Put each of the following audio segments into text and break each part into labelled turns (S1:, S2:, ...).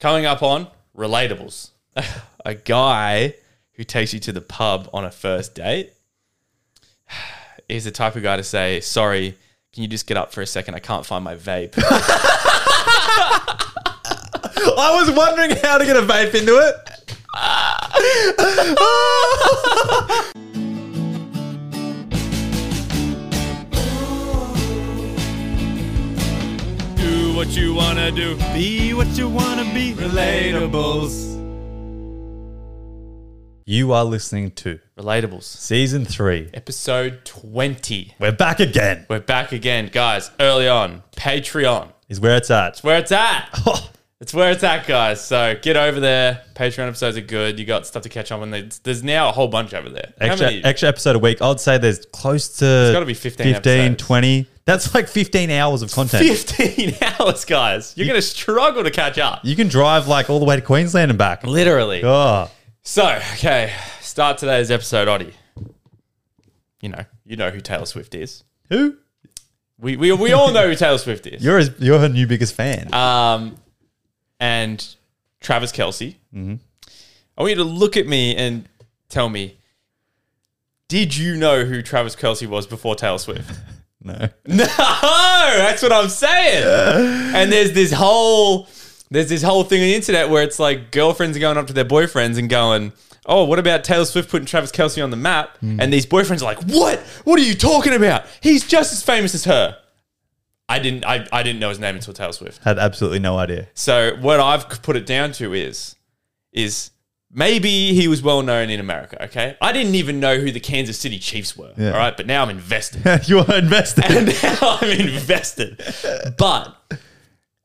S1: Coming up on Relatables. a guy who takes you to the pub on a first date is the type of guy to say, Sorry, can you just get up for a second? I can't find my vape.
S2: I was wondering how to get a vape into it.
S1: what you want to do.
S2: Be what you want to be. Relatables. You are listening to
S1: Relatables.
S2: season three.
S1: Episode 20.
S2: We're back again.
S1: We're back again. Guys, early on, Patreon.
S2: Is where it's at.
S1: It's where it's at. Oh. It's where it's at, guys. So get over there. Patreon episodes are good. You got stuff to catch up on. There's, there's now a whole bunch over there. How
S2: Extra,
S1: many?
S2: extra episode a week. I'd say there's close to
S1: gotta be 15
S2: 15
S1: episodes.
S2: 20. That's like 15 hours of content.
S1: 15 hours, guys. You're going to struggle to catch up.
S2: You can drive like all the way to Queensland and back.
S1: Literally.
S2: Oh,
S1: So, okay, start today's episode, Ottie. You know, you know who Taylor Swift is.
S2: who?
S1: We, we, we all know who Taylor Swift is.
S2: You're his, you're her new biggest fan.
S1: Um, and Travis Kelce. I want you to look at me and tell me, did you know who Travis Kelce was before Taylor Swift?
S2: No.
S1: No, that's what I'm saying. and there's this whole there's this whole thing on the internet where it's like girlfriends are going up to their boyfriends and going, "Oh, what about Taylor Swift putting Travis Kelce on the map?" Hmm. And these boyfriends are like, "What? What are you talking about? He's just as famous as her." I didn't I, I didn't know his name until Taylor Swift.
S2: Had absolutely no idea.
S1: So what I've put it down to is is maybe he was well known in America, okay? I didn't even know who the Kansas City Chiefs were,
S2: Yeah.
S1: all right? But now I'm invested.
S2: you are invested.
S1: and now I'm invested. But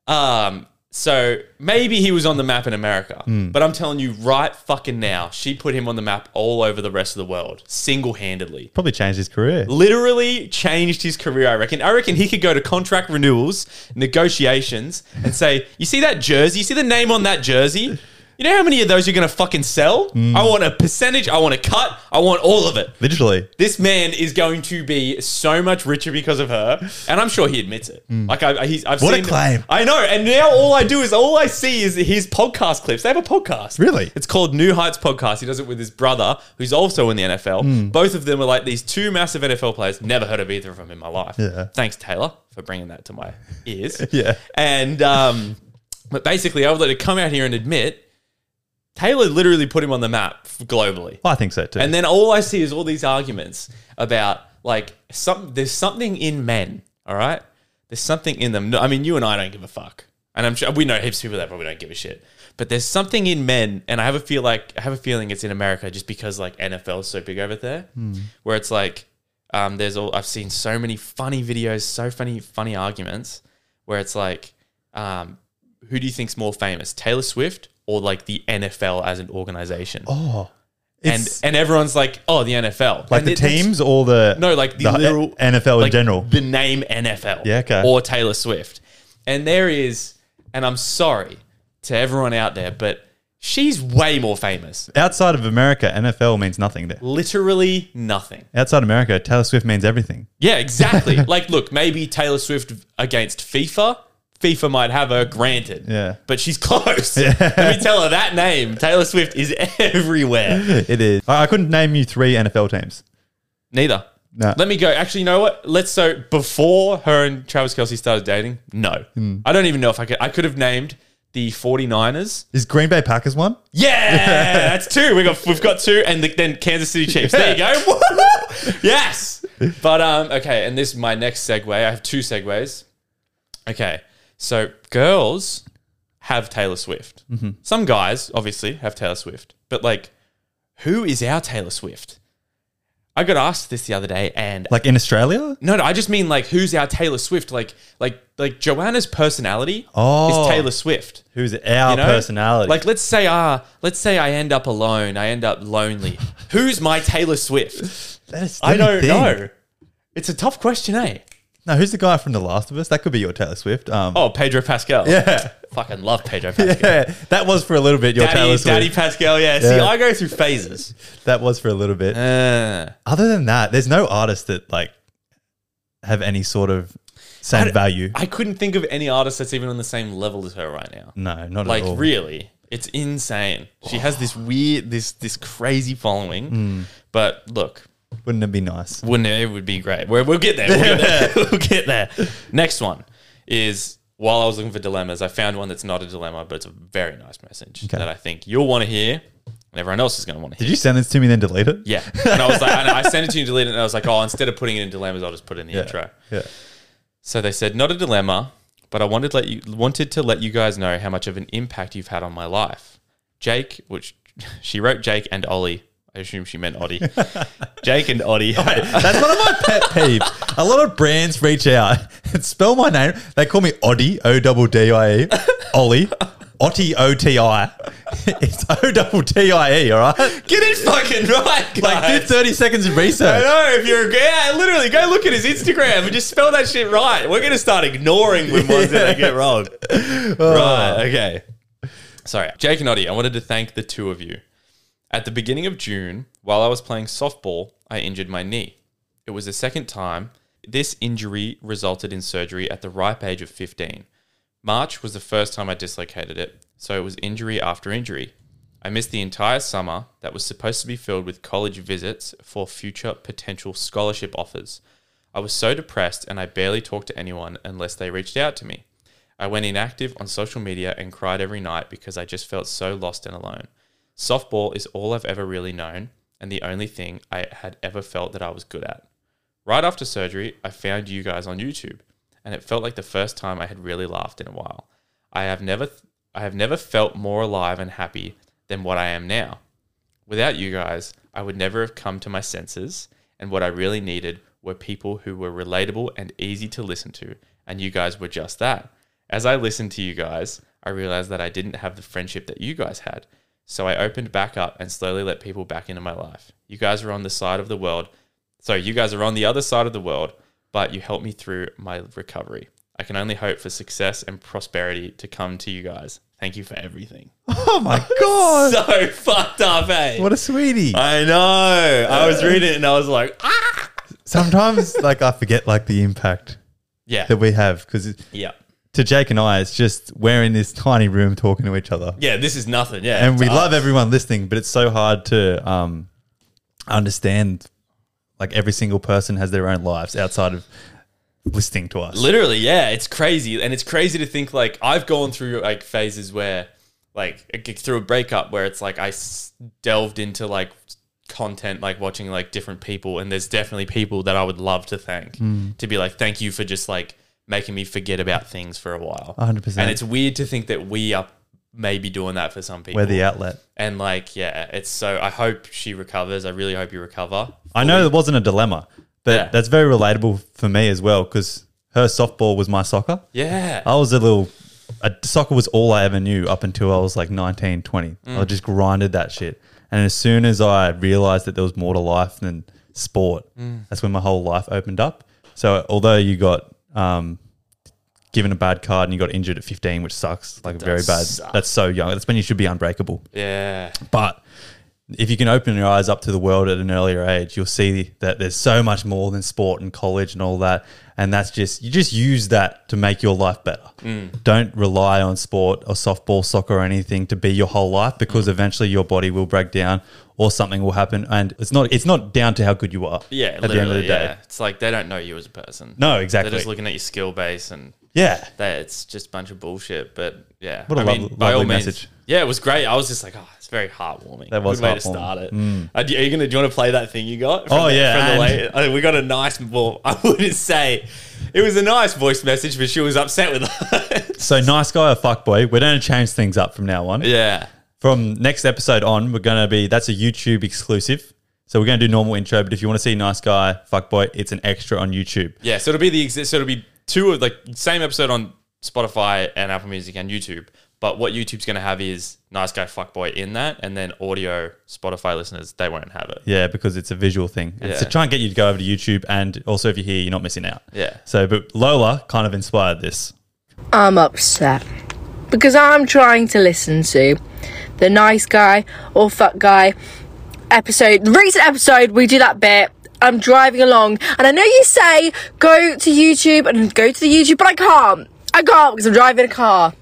S1: um so maybe he was on the map in America. But I'm telling you right fucking now, she put him on the map all over the rest of the world, single-handedly.
S2: Probably changed his career.
S1: Literally changed his career, I reckon. I reckon he could go to contract renewals, negotiations, and say, You see that jersey? You see the name on that jersey? You know how many of those you're gonna fucking sell? I want a percentage, I want a cut, I want all of it.
S2: Literally.
S1: This man is going to be so much richer because of her, and I'm sure he admits it. Like I, I- he's, I've
S2: What a
S1: seen,
S2: claim.
S1: I know, and now all I do is all I see is his podcast clips. They have a podcast.
S2: Really?
S1: It's called New Heights Podcast. He does it with his brother, who's also in the NFL.
S2: Hmm.
S1: Both of them are like these two massive NFL players. Never heard of either of them in my life.
S2: Yeah.
S1: Thanks, Taylor, for bringing that to my ears.
S2: Yeah.
S1: And um, but basically, I would like to come out here and admit. Taylor literally put him on the map globally.
S2: I think so too.
S1: And then all I see is all these arguments about like some there's something in men, all right? There's something in them. No, I mean, you and I don't give a fuck. And I'm sure we know heaps of people that probably don't give a shit. But there's something in men, and I have a feel like I have a feeling it's in America just because like NFL is so big over there, where it's like um, there's all I've seen so many funny videos, so funny funny arguments, where it's like, um, who do you think's more famous, Taylor Swift or like the NFL as an organization?
S2: oh,
S1: and
S2: it's
S1: and everyone's like, oh, the NFL,
S2: like
S1: And
S2: the
S1: it-
S2: teams or the
S1: No, like the,
S2: the
S1: literal
S2: NFL in
S1: like
S2: general.
S1: the name NFL,
S2: Yeah, okay.
S1: or Taylor Swift, and there is, and I'm sorry to everyone out there, but she's way more famous.
S2: Outside of America, NFL means nothing there.
S1: Literally nothing.
S2: Outside America, Taylor Swift means everything.
S1: Yeah, exactly. like, look, maybe Taylor Swift against FIFA. FIFA might have her granted.
S2: Yeah.
S1: But she's close. Let me tell her that name. Taylor Swift is everywhere.
S2: It is. I, I couldn't name you three NFL teams.
S1: Neither.
S2: No.
S1: Let me go. Actually, you know what? Let's so before her and Travis Kelce started dating, no.
S2: Hmm.
S1: I don't even know if I could I could have named the 49ers.
S2: Is Green Bay Packers one?
S1: Yeah, that's two. We got we've got two, and the, then Kansas City Chiefs. There you go. Yes. But um, okay, and this is my next segue. I have two segues. Okay, so girls have Taylor Swift.
S2: Mm-hmm.
S1: Some guys obviously have Taylor Swift, but like, who is our Taylor Swift? I got asked this the other day, and
S2: Like in Australia?
S1: no, no, I just mean like who's our Taylor Swift? Like, like, like Joanna's personality
S2: Oh.
S1: is Taylor Swift.
S2: Who's our
S1: you know?
S2: personality?
S1: Like, let's say, ah, let's say I end up alone. I end up lonely. who's my Taylor Swift?
S2: That is-
S1: I don't
S2: think.
S1: know. It's a tough question, eh?
S2: No, who's the guy from The Last of Us? That could be your Taylor Swift. Um,
S1: Oh, Pedro Pascal.
S2: yeah,
S1: fucking love Pedro Pascal.
S2: yeah. That was for a little bit. Your Taylor Swift.
S1: Daddy Pascal, yeah. See,
S2: Yeah.
S1: I go through phases.
S2: that was for a little bit.
S1: Uh,
S2: Other than that, there's no artists that like have any sort of same value.
S1: I couldn't think of any artist that's even on the same level as her right now.
S2: no, not
S1: Like
S2: at all.
S1: really, it's insane. She has this weird, this this crazy following.
S2: Hmm.
S1: But look,
S2: Wouldn't it be nice?
S1: wouldn't it? It would be great. We're, we'll get there. We'll get there. we'll get there. Next one is while I was looking for dilemmas, I found one that's not a dilemma, but it's a very nice message
S2: Okay.
S1: that I think you'll want to hear, and everyone else is going to want to hear.
S2: Did you send this to me then delete it?
S1: Yeah, and I was like, and I sent it to you, and delete it, and I was like, oh, instead of putting it in dilemmas, I'll just put it in the intro.
S2: Yeah.
S1: So they said, not a dilemma, but I wanted to let you wanted to let you guys know how much of an impact you've had on my life. Jake, which she wrote Jake and Ollie. I assume she meant Ottie. Jake and Ottie.
S2: That's one of my pet peeves. A lot of brands reach out and spell my name. They call me Oddie, O double D I E, Ollie, Otty O T I. It's O double T I E, all right?
S1: Get it fucking right, guys.
S2: Like, do 30 seconds of research.
S1: I
S2: research.
S1: know if you're yeah, literally go look at his Instagram and just spell that shit right. We're gonna start ignoring when ones that I get wrong. Oh. Right, okay. Sorry, Jake and Ottie, I wanted to thank the two of you. At the beginning of June, while I was playing softball, I injured my knee. It was the second time. This injury resulted in surgery at the ripe age of 15. March was the first time I dislocated it, so it was injury after injury. I missed the entire summer that was supposed to be filled with college visits for future potential scholarship offers. I was so depressed and I barely talked to anyone unless they reached out to me. I went inactive on social media and cried every night because I just felt so lost and alone. Softball is all I've ever really known and the only thing I had ever felt that I was good at. Right after surgery, I found you guys on YouTube, and it felt like the first time I had really laughed in a while. I have never I have never felt more alive and happy than what I am now. Without you guys, I would never have come to my senses, and what I really needed were people who were relatable and easy to listen to, and you guys were just that. As I listened to you guys, I realized that I didn't have the friendship that you guys had. So I opened back up and slowly let people back into my life. You guys are on the side of the world. So you guys are on the other side of the world, but you helped me through my recovery. I can only hope for success and prosperity to come to you guys. Thank you for everything.
S2: Oh my God.
S1: So fucked up, eh?
S2: What a sweetie.
S1: I know. I was reading it and I was like, ah.
S2: Sometimes, like, I forget, like, the impact
S1: Yeah.
S2: that we have because
S1: Yeah.
S2: To Jake and I, it's just we're in this tiny room talking to each other.
S1: Yeah, this is nothing. Yeah.
S2: and we
S1: to
S2: love everyone listening, but it's so hard to um, understand. Like every single person has their own lives outside of listening to us.
S1: Literally, yeah, it's crazy, and it's crazy to think like I've gone through like phases where, like, through a breakup where it's like I s- delved into like content, like watching like different people, and there's definitely people that I would love to thank to be like, thank you for just like making me forget about things for a while.
S2: 100%.
S1: And it's weird to think that we are maybe doing that for some people.
S2: We're the outlet.
S1: and like, yeah, it's so. I hope she recovers. I really hope you recover.
S2: I know it wasn't a dilemma, but
S1: Yeah.
S2: that's very relatable for me as well because her softball was my soccer.
S1: Yeah.
S2: I was a little, soccer was all I ever knew up until I was like 19, 20. I mm. just grinded that shit. And as soon as I realized that there was more to life than sport, mm. that's when my whole life opened up. So although you got um, given a bad card and you got injured at 15, which sucks, like very bad.
S1: suck.
S2: That's so young. That's when you should be unbreakable.
S1: Yeah.
S2: But if you can open your eyes up to the world at an earlier age, you'll see that there's so much more than sport and college and all that. And that's just, you just use that to make your life better. Don't rely on sport or softball, soccer, or anything to be your whole life because eventually your body will break down or something will happen. And it's not, it's not down to how good you are.
S1: Yeah,
S2: at the end of the
S1: literally,
S2: day.
S1: yeah. It's like they don't know you as a person.
S2: No, exactly.
S1: They're just looking at your skill base and
S2: Yeah.
S1: that it's just a bunch of bullshit. But yeah,
S2: What a
S1: I
S2: lovely-
S1: mean, by all
S2: lovely
S1: means,
S2: message.
S1: yeah, it was great. I was just like, oh, it's very heartwarming.
S2: That was
S1: Good way to start it. Uh, do- are you gonna? Do you want to play that thing you got?
S2: Oh, yeah,
S1: the late, I mean, we got a nice. Well, I wouldn't say it was a nice voice message, but she was upset with us.
S2: So nice guy or fuck boy. we're to change things up from now on.
S1: yeah,
S2: From next episode on, we're going to be, that's a YouTube exclusive. So we're going to do normal intro, but if you want to see nice guy, fuckboy, it's an extra on YouTube.
S1: Yeah, so it'll be the exist. So it'll be two of like same episode on Spotify and Apple Music and YouTube. But what YouTube's going to have is nice guy fuckboy in that, and then audio Spotify listeners they won't have it.
S2: Yeah, because it's a visual thing. And
S1: Yeah.
S2: to try and get you to go over to YouTube, and also if you're here, you're not missing out.
S1: Yeah.
S2: So, but Lola kind of inspired this.
S3: I'm upset because I'm trying to listen to the nice guy or fuck guy episode. The recent episode, we do that bit. I'm driving along, and I know you say go to YouTube and go to the YouTube, but I can't. I can't because I'm driving a car.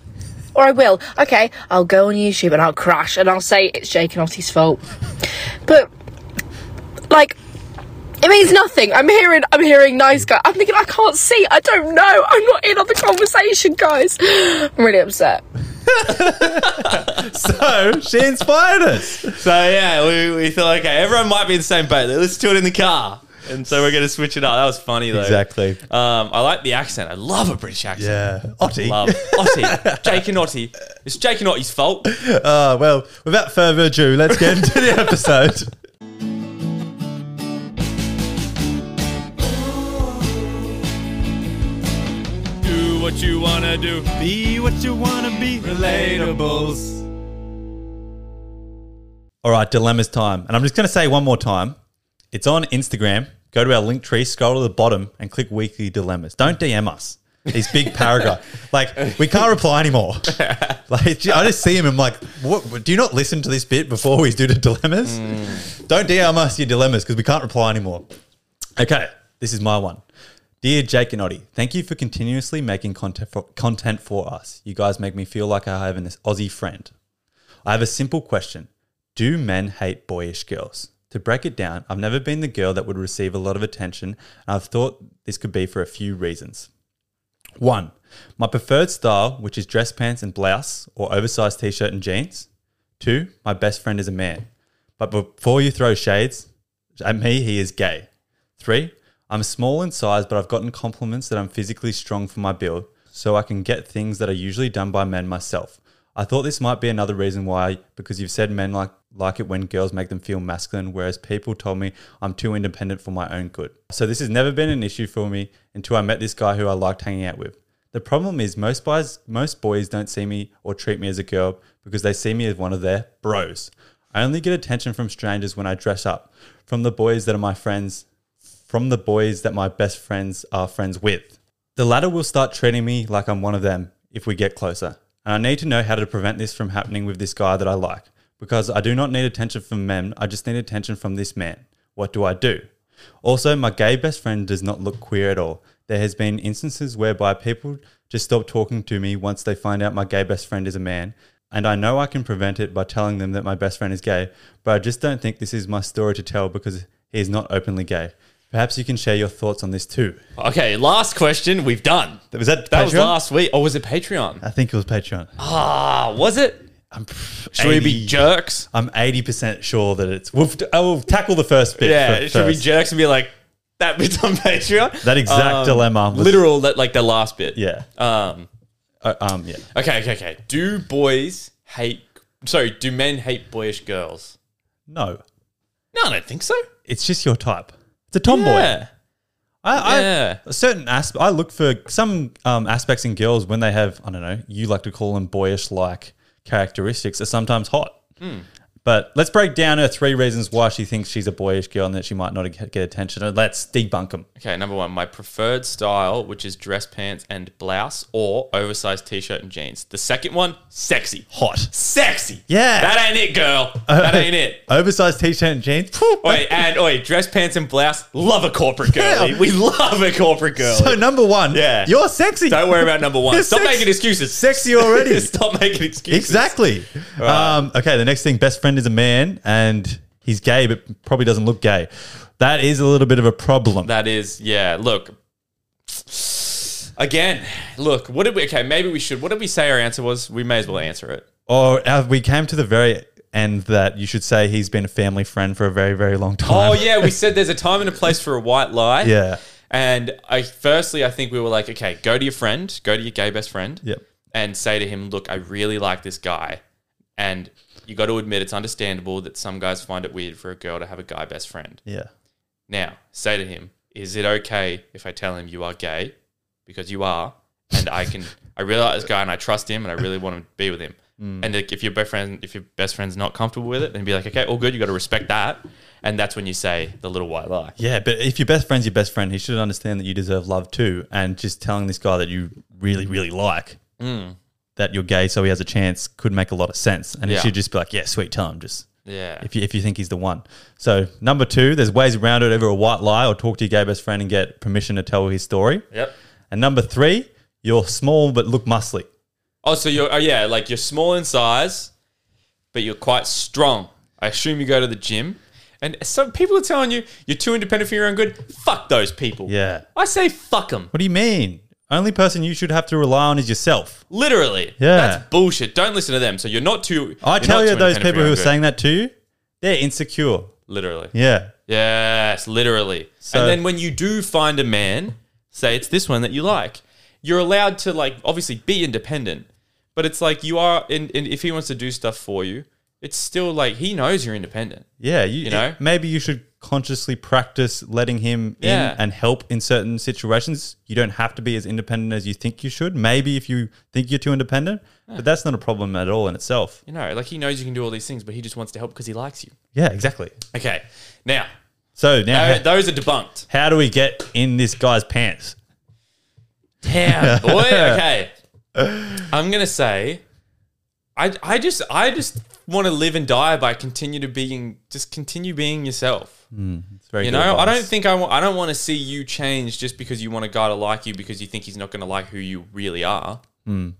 S3: Or I will. Okay, I'll go on YouTube and I'll crash and I'll say it's Jake and Ottie's fault. But like it means nothing. I'm hearing I'm hearing nice guy. I'm thinking I can't see. I don't know. I'm not in on the conversation, guys. I'm really upset.
S2: So she inspired us.
S1: So yeah, we, we thought okay, everyone might be in the same boat. Let's do it in the car, and so we're going to switch it up. That was funny though.
S2: Exactly.
S1: Um, I like the accent. I love a British accent.
S2: Yeah. Ottie.
S1: Love Ottie, Jake and Ottie. It's Jake and Ottie's fault.
S2: Uh, well, without further ado, let's get into the episode.
S1: You wanna do.
S2: Be what you want to be.
S1: Relatables.
S2: All right, dilemmas time. And I'm just going to say one more time. It's on Instagram. Go to our link tree, scroll to the bottom, and click weekly dilemmas. Don't DM us. These big paragraph. Like, we can't reply anymore. Like, I just see him. I'm like, what, do you not listen to this bit before we do the dilemmas? Mm. Don't DM us your dilemmas because we can't reply anymore. Okay, this is my one. Dear Jake and Ottie, thank you for continuously making content for, content for us. You guys make me feel like I have an Aussie friend. I have a simple question. Do men hate boyish girls? To break it down, I've never been the girl that would receive a lot of attention, and I've thought this could be for a few reasons. One, my preferred style, which is dress pants and blouse or oversized t shirt and jeans. Two, my best friend is a man. But before you throw shades at me, he is gay. Three, I'm small in size, but I've gotten compliments that I'm physically strong for my build, so I can get things that are usually done by men myself. I thought this might be another reason why, because you've said men like like it when girls make them feel masculine, whereas people told me I'm too independent for my own good. So this has never been an issue for me until I met this guy who I liked hanging out with. The problem is most boys most boys don't see me or treat me as a girl because they see me as one of their bros. I only get attention from strangers when I dress up, from the boys that are my friends, from the boys that my best friends are friends with. The latter will start treating me like I'm one of them if we get closer. And I need to know how to prevent this from happening with this guy that I like. Because I do not need attention from men, I just need attention from this man. What do I do? Also, my gay best friend does not look queer at all. There has been instances whereby people just stop talking to me once they find out my gay best friend is a man, and I know I can prevent it by telling them that my best friend is gay, but I just don't think this is my story to tell because he is not openly gay. Perhaps you can share your thoughts on this too.
S1: Okay, last question. We've done.
S2: Was that
S1: That was
S2: Patreon?
S1: last week. Or was it Patreon?
S2: I think it was Patreon.
S1: Ah, was it?
S2: I'm
S1: Should we be
S2: 80
S1: jerks?
S2: I'm 80% sure that it's. We'll, I will tackle the first bit.
S1: Yeah,
S2: fir-
S1: should we
S2: first.
S1: jerks and be like, that bit's on Patreon?
S2: That exact dilemma was-
S1: Literal, that like the last bit.
S2: Yeah.
S1: Um.
S2: Uh, um, yeah.
S1: Okay, okay, okay. Do boys hate? Sorry, do men hate boyish girls?
S2: No,
S1: No, I don't think so.
S2: it's just your type. It's a tomboy.
S1: Yeah.
S2: I,
S1: Yeah.
S2: I, a certain aspect. I look for some um, aspects in girls when they have. I don't know. You like to call them boyish like characteristics. Are sometimes hot.
S1: Hmm.
S2: But let's break down her three reasons why she thinks she's a boyish girl and that she might not get attention. And Let's debunk them.
S1: Okay, number one, my preferred style, which is dress pants and blouse or oversized t-shirt and jeans. The second one, sexy.
S2: Hot.
S1: Sexy.
S2: Yeah.
S1: That ain't it, girl. That ain't it.
S2: Oversized t-shirt and jeans.
S1: Oi, and oi, dress pants and blouse. Love a corporate girlie.
S2: Yeah.
S1: We love a corporate girl.
S2: So number one,
S1: Yeah.
S2: you're sexy.
S1: Don't worry about number one. Stop making excuses.
S2: Sexy already.
S1: Stop making excuses.
S2: Exactly. Um, okay, the next thing best friend is a man and he's gay, but probably doesn't look gay. That is a little bit of a problem.
S1: That is, yeah. Look, again, look. What did we? Okay, maybe we should. What did we say our answer was? We may as well answer it.
S2: or uh, we came to the very end that you should say he's been a family friend for a very, very long time.
S1: Oh yeah, we said there's a time and a place for a white lie.
S2: Yeah.
S1: And I firstly, I think we were like, okay, go to your friend, go to your gay best friend,
S2: Yep.
S1: and say to him, look, I really like this guy. And you got to admit it's understandable that some guys find it weird for a girl to have a guy best friend.
S2: Yeah.
S1: Now, say to him, is it okay if I tell him you are gay? Because you are, and I can, I really like this guy and I trust him and I really want to be with him. Mm. And if your best friend, if your best friend's not comfortable with it, then be like, okay, all good. You got to respect that, and that's when you say the little white lie.
S2: Yeah, but if your best friend's your best friend, he should understand that you deserve love too. And just telling this guy that you really, really like mm. That you're gay, so he has a chance, could make a lot of sense. And
S1: Yeah.
S2: he should just be like, "Yeah, sweet, tell him just."
S1: Yeah.
S2: If you, if you think he's the one. So number two, there's ways around it, either a white lie or talk to your gay best friend and get permission to tell his story.
S1: Yep.
S2: And number three, you're small but look muscly.
S1: Oh, so you're, oh yeah, like you're small in size, but you're quite strong. I assume you go to the gym. And some people are telling you you're too independent for your own good. Fuck those people.
S2: Yeah.
S1: I say fuck them.
S2: What do you mean? Only person you should have to rely on is yourself.
S1: Literally.
S2: Yeah.
S1: That's bullshit. Don't listen to them. So you're not too.
S2: I tell you, those people who are saying that to you, they're insecure.
S1: Literally.
S2: Yeah.
S1: Yes, literally.
S2: So-
S1: and then when you do find a man, say it's this one that you like, you're allowed to like obviously be independent, but it's like you are. In if he wants to do stuff for you, it's still like he knows you're independent.
S2: Yeah, you,
S1: You know?
S2: maybe you should consciously practice letting him
S1: Yeah.
S2: in and help in certain situations. You don't have to be as independent as you think you should. Maybe if you think you're too independent, but that's not a problem at all in itself.
S1: You know, like he knows you can do all these things, but he just wants to help because he likes you.
S2: Yeah, exactly.
S1: Okay, now
S2: So now, how,
S1: those are debunked.
S2: how do we get in this guy's pants?
S1: Damn, boy. Okay, I'm gonna say, I I just I just want to live and die by continue to being just continue being yourself.
S2: It's very
S1: You know, I don't think I want. I don't want to see you change just because you want a guy to like you because you think he's not going to like who you really are.
S2: Hmm.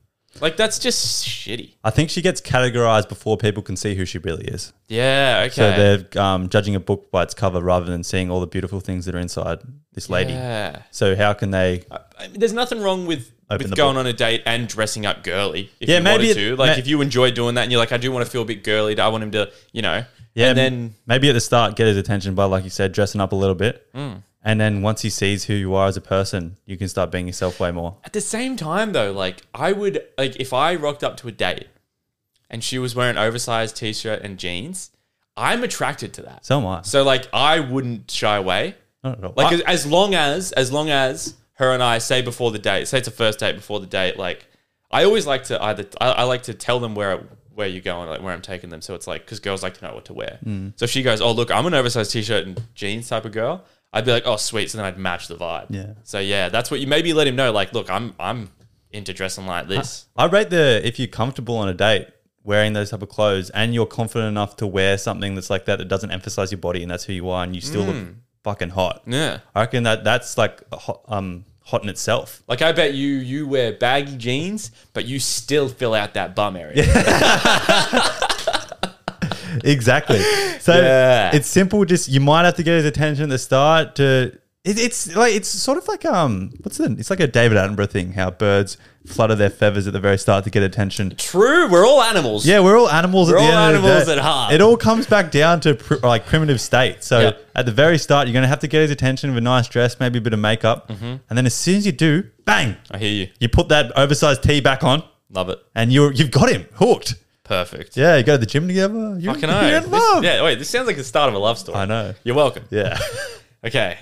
S1: Like that's just shitty.
S2: I think she gets categorized before people can see who she really is.
S1: Yeah. Okay.
S2: So they're um, judging a book by its cover rather than seeing all the beautiful things that are inside this lady.
S1: Yeah.
S2: So how can they?
S1: I mean, there's nothing wrong with
S2: Open
S1: with going
S2: book.
S1: on a date and dressing up girly. If
S2: Yeah,
S1: you
S2: maybe
S1: wanted to. Like if you enjoy doing that and you're like, I do want to feel a bit girly. I want him to, you know.
S2: Yeah,
S1: And then
S2: maybe at the start get his attention by, like you said, dressing up a little bit,
S1: Hmm.
S2: And then once he sees who you are as a person, you can start being yourself way more.
S1: At the same time, though, like I would like if I rocked up to a date and she was wearing oversized t-shirt and jeans, I'm attracted to that.
S2: So am I.
S1: So like I wouldn't shy away.
S2: Not at all.
S1: Like
S2: I-
S1: as, as long as as long as her and I say before the date, say it's a first date before the date, like I always like to either I, I like to tell them where where you're going, like where I'm taking them. So it's like because girls like to know what to wear.
S2: Mm.
S1: So if she goes, oh look, I'm an oversized t-shirt and jeans type of girl. I'd be like, oh sweet. So then I'd match the vibe.
S2: Yeah.
S1: So yeah, that's what you maybe let him know. Like, look, I'm I'm into dressing like this.
S2: I rate the if you're comfortable on a date wearing those type of clothes and you're confident enough to wear something that's like that that doesn't emphasize your body and that's who you are and you still look fucking hot.
S1: Yeah.
S2: I reckon that that's like a hot, um hot in itself.
S1: Like I bet you you wear baggy jeans, but you still fill out that bum area.
S2: exactly. So
S1: Yeah.
S2: it's simple. Just you might have to get his attention at the start to. It, it's like it's sort of like um what's it? It's like a David Attenborough thing. How birds flutter their feathers at the very start to get attention.
S1: True, we're all animals.
S2: Yeah, we're all animals
S1: We're
S2: at the
S1: all
S2: end
S1: animals at heart.
S2: It all comes back down to pr- like primitive state. So
S1: Yep.
S2: at the very start, you're going to have to get his attention with a nice dress, maybe a bit of makeup,
S1: Mm-hmm.
S2: and then as soon as you do, bang,
S1: I hear you.
S2: you put that oversized tee back on,
S1: Love it.
S2: and you're you've got him hooked.
S1: Perfect.
S2: Yeah, you go to the gym together. You're,
S1: Fucking
S2: you're in
S1: This-
S2: love.
S1: yeah, wait, this sounds like the start of a love story.
S2: I know.
S1: You're welcome.
S2: Yeah.
S1: Okay.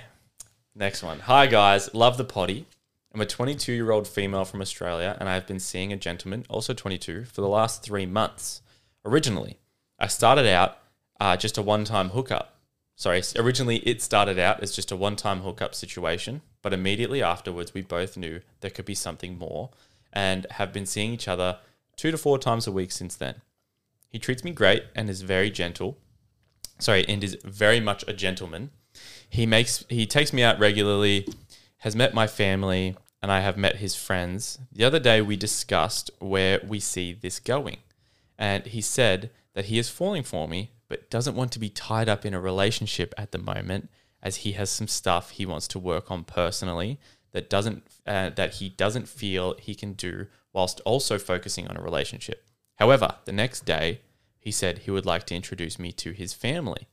S1: Next one. Hi guys, love the potty. I'm a 22 year old female from Australia and I have been seeing a gentleman, also 22, for the last three months. Originally, I started out uh, just a one time hookup. Sorry, originally it started out as just a one time hookup situation, but immediately afterwards we both knew there could be something more and have been seeing each other two to four times a week since then. He treats me great and is very gentle. Sorry, and is very much a gentleman. He makes he takes me out regularly, has met my family, and I have met his friends. The other day we discussed where we see this going. And he said that he is falling for me, but doesn't want to be tied up in a relationship at the moment as he has some stuff he wants to work on personally that doesn't uh, that he doesn't feel he can do whilst also focusing on a relationship. However, the next day he said he would like to introduce me to his family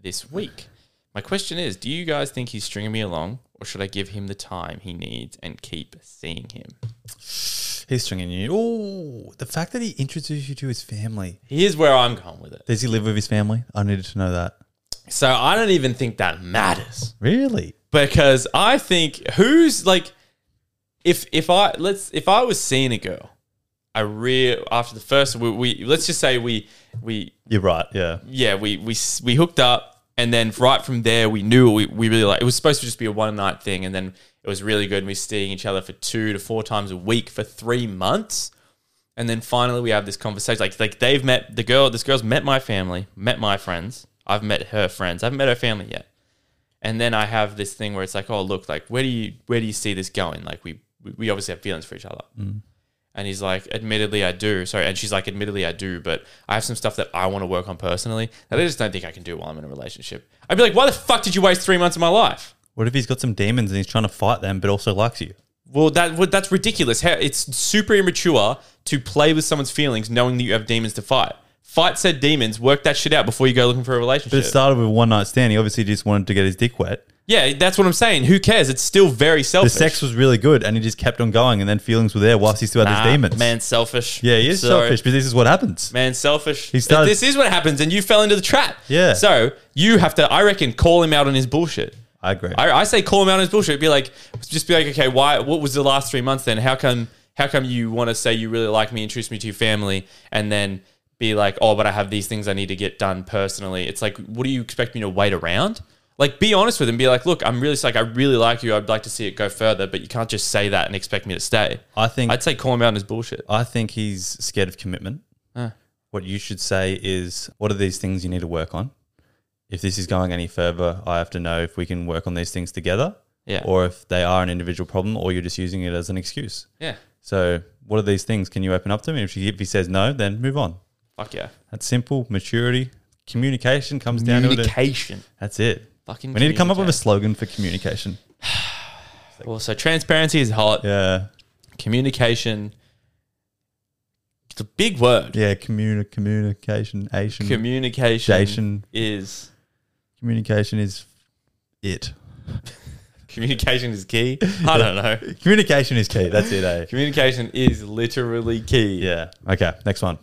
S1: this week. My question is, do you guys think he's stringing me along or should I give him the time he needs and keep seeing him?
S2: He's stringing you. Oh, the fact that he introduced you to his family.
S1: Here's where I'm going with it.
S2: Does he live with his family? I needed to know that.
S1: So I don't even think that matters
S2: Really?
S1: because I think who's like, if if I let's if I was seeing a girl, I real after the first we, we let's just say we we
S2: You're right. Yeah.
S1: yeah, we we we hooked up, and then right from there, we knew we, we really like. It was supposed to just be a one night thing, and then it was really good. And we seeing each other for two to four times a week for three months, and then finally we have this conversation. Like like they've met the girl. This girl's met my family, met my friends. I've met her friends. I haven't met her family yet. And then I have this thing where it's like, oh look, like where do you where do you see this going? Like we we- obviously have feelings for each other. Mm. And he's like, admittedly, I do. Sorry. And she's like, admittedly, I do. But I have some stuff that I want to work on personally that I just don't think I can do while I'm in a relationship. I'd be like, why the fuck did you waste three months of my life?
S2: What if he's got some demons and he's trying to fight them, but also likes you?
S1: Well, that well, that's ridiculous. It's super immature to play with someone's feelings knowing that you have demons to fight. Fight said demons, work that shit out before you go looking for a relationship.
S2: But it started with a one night stand. He obviously just wanted to get his dick wet.
S1: yeah, that's what I'm saying. Who cares? It's still very
S2: The
S1: selfish.
S2: sex was really good, and he just kept on going, and then feelings were there whilst he still had
S1: Nah,
S2: his demons.
S1: Man, selfish.
S2: yeah, he is
S1: Sorry.
S2: selfish, but this is what happens.
S1: Man, selfish.
S2: He started-
S1: this is what happens, and you fell into the trap.
S2: Yeah.
S1: So you have to, I reckon, call him out on his bullshit.
S2: I agree.
S1: I, I say call him out on his bullshit. Be like, just be like, okay, why? What was the last three months then? How come? How come you want to say you really like me, introduce me to your family, and then be like, oh, but I have these things I need to get done personally. It's like, what do you expect me to wait around? Like, be honest with him. Be like, look, I'm really like, I really like you. I'd like to see it go further, but you can't just say that and expect me to stay.
S2: I think
S1: I'd say call him out on his bullshit.
S2: I think he's scared of commitment. What you should say is, what are these things you need to work on? If this is going any further, I have to know if we can work on these things together,
S1: Yeah.
S2: or if they are an individual problem, or you're just using it as an excuse.
S1: Yeah.
S2: So, what are these things? Can you open up to me? If, she, if he says no, then move on.
S1: Fuck yeah.
S2: That's simple. Maturity, communication comes down to it.
S1: Communication.
S2: That's it.
S1: Fucking
S2: We need to come up with a
S1: communicate.
S2: slogan for communication.
S1: Well, so transparency is hot.
S2: Yeah,
S1: Communication. It's a big word.
S2: yeah. Communi- communication, Asian.
S1: Communication
S2: Jason.
S1: is
S2: communication is it.
S1: communication is key. I don't know.
S2: Communication is key. That's it, eh?
S1: Communication is literally key.
S2: Yeah. Okay, next one.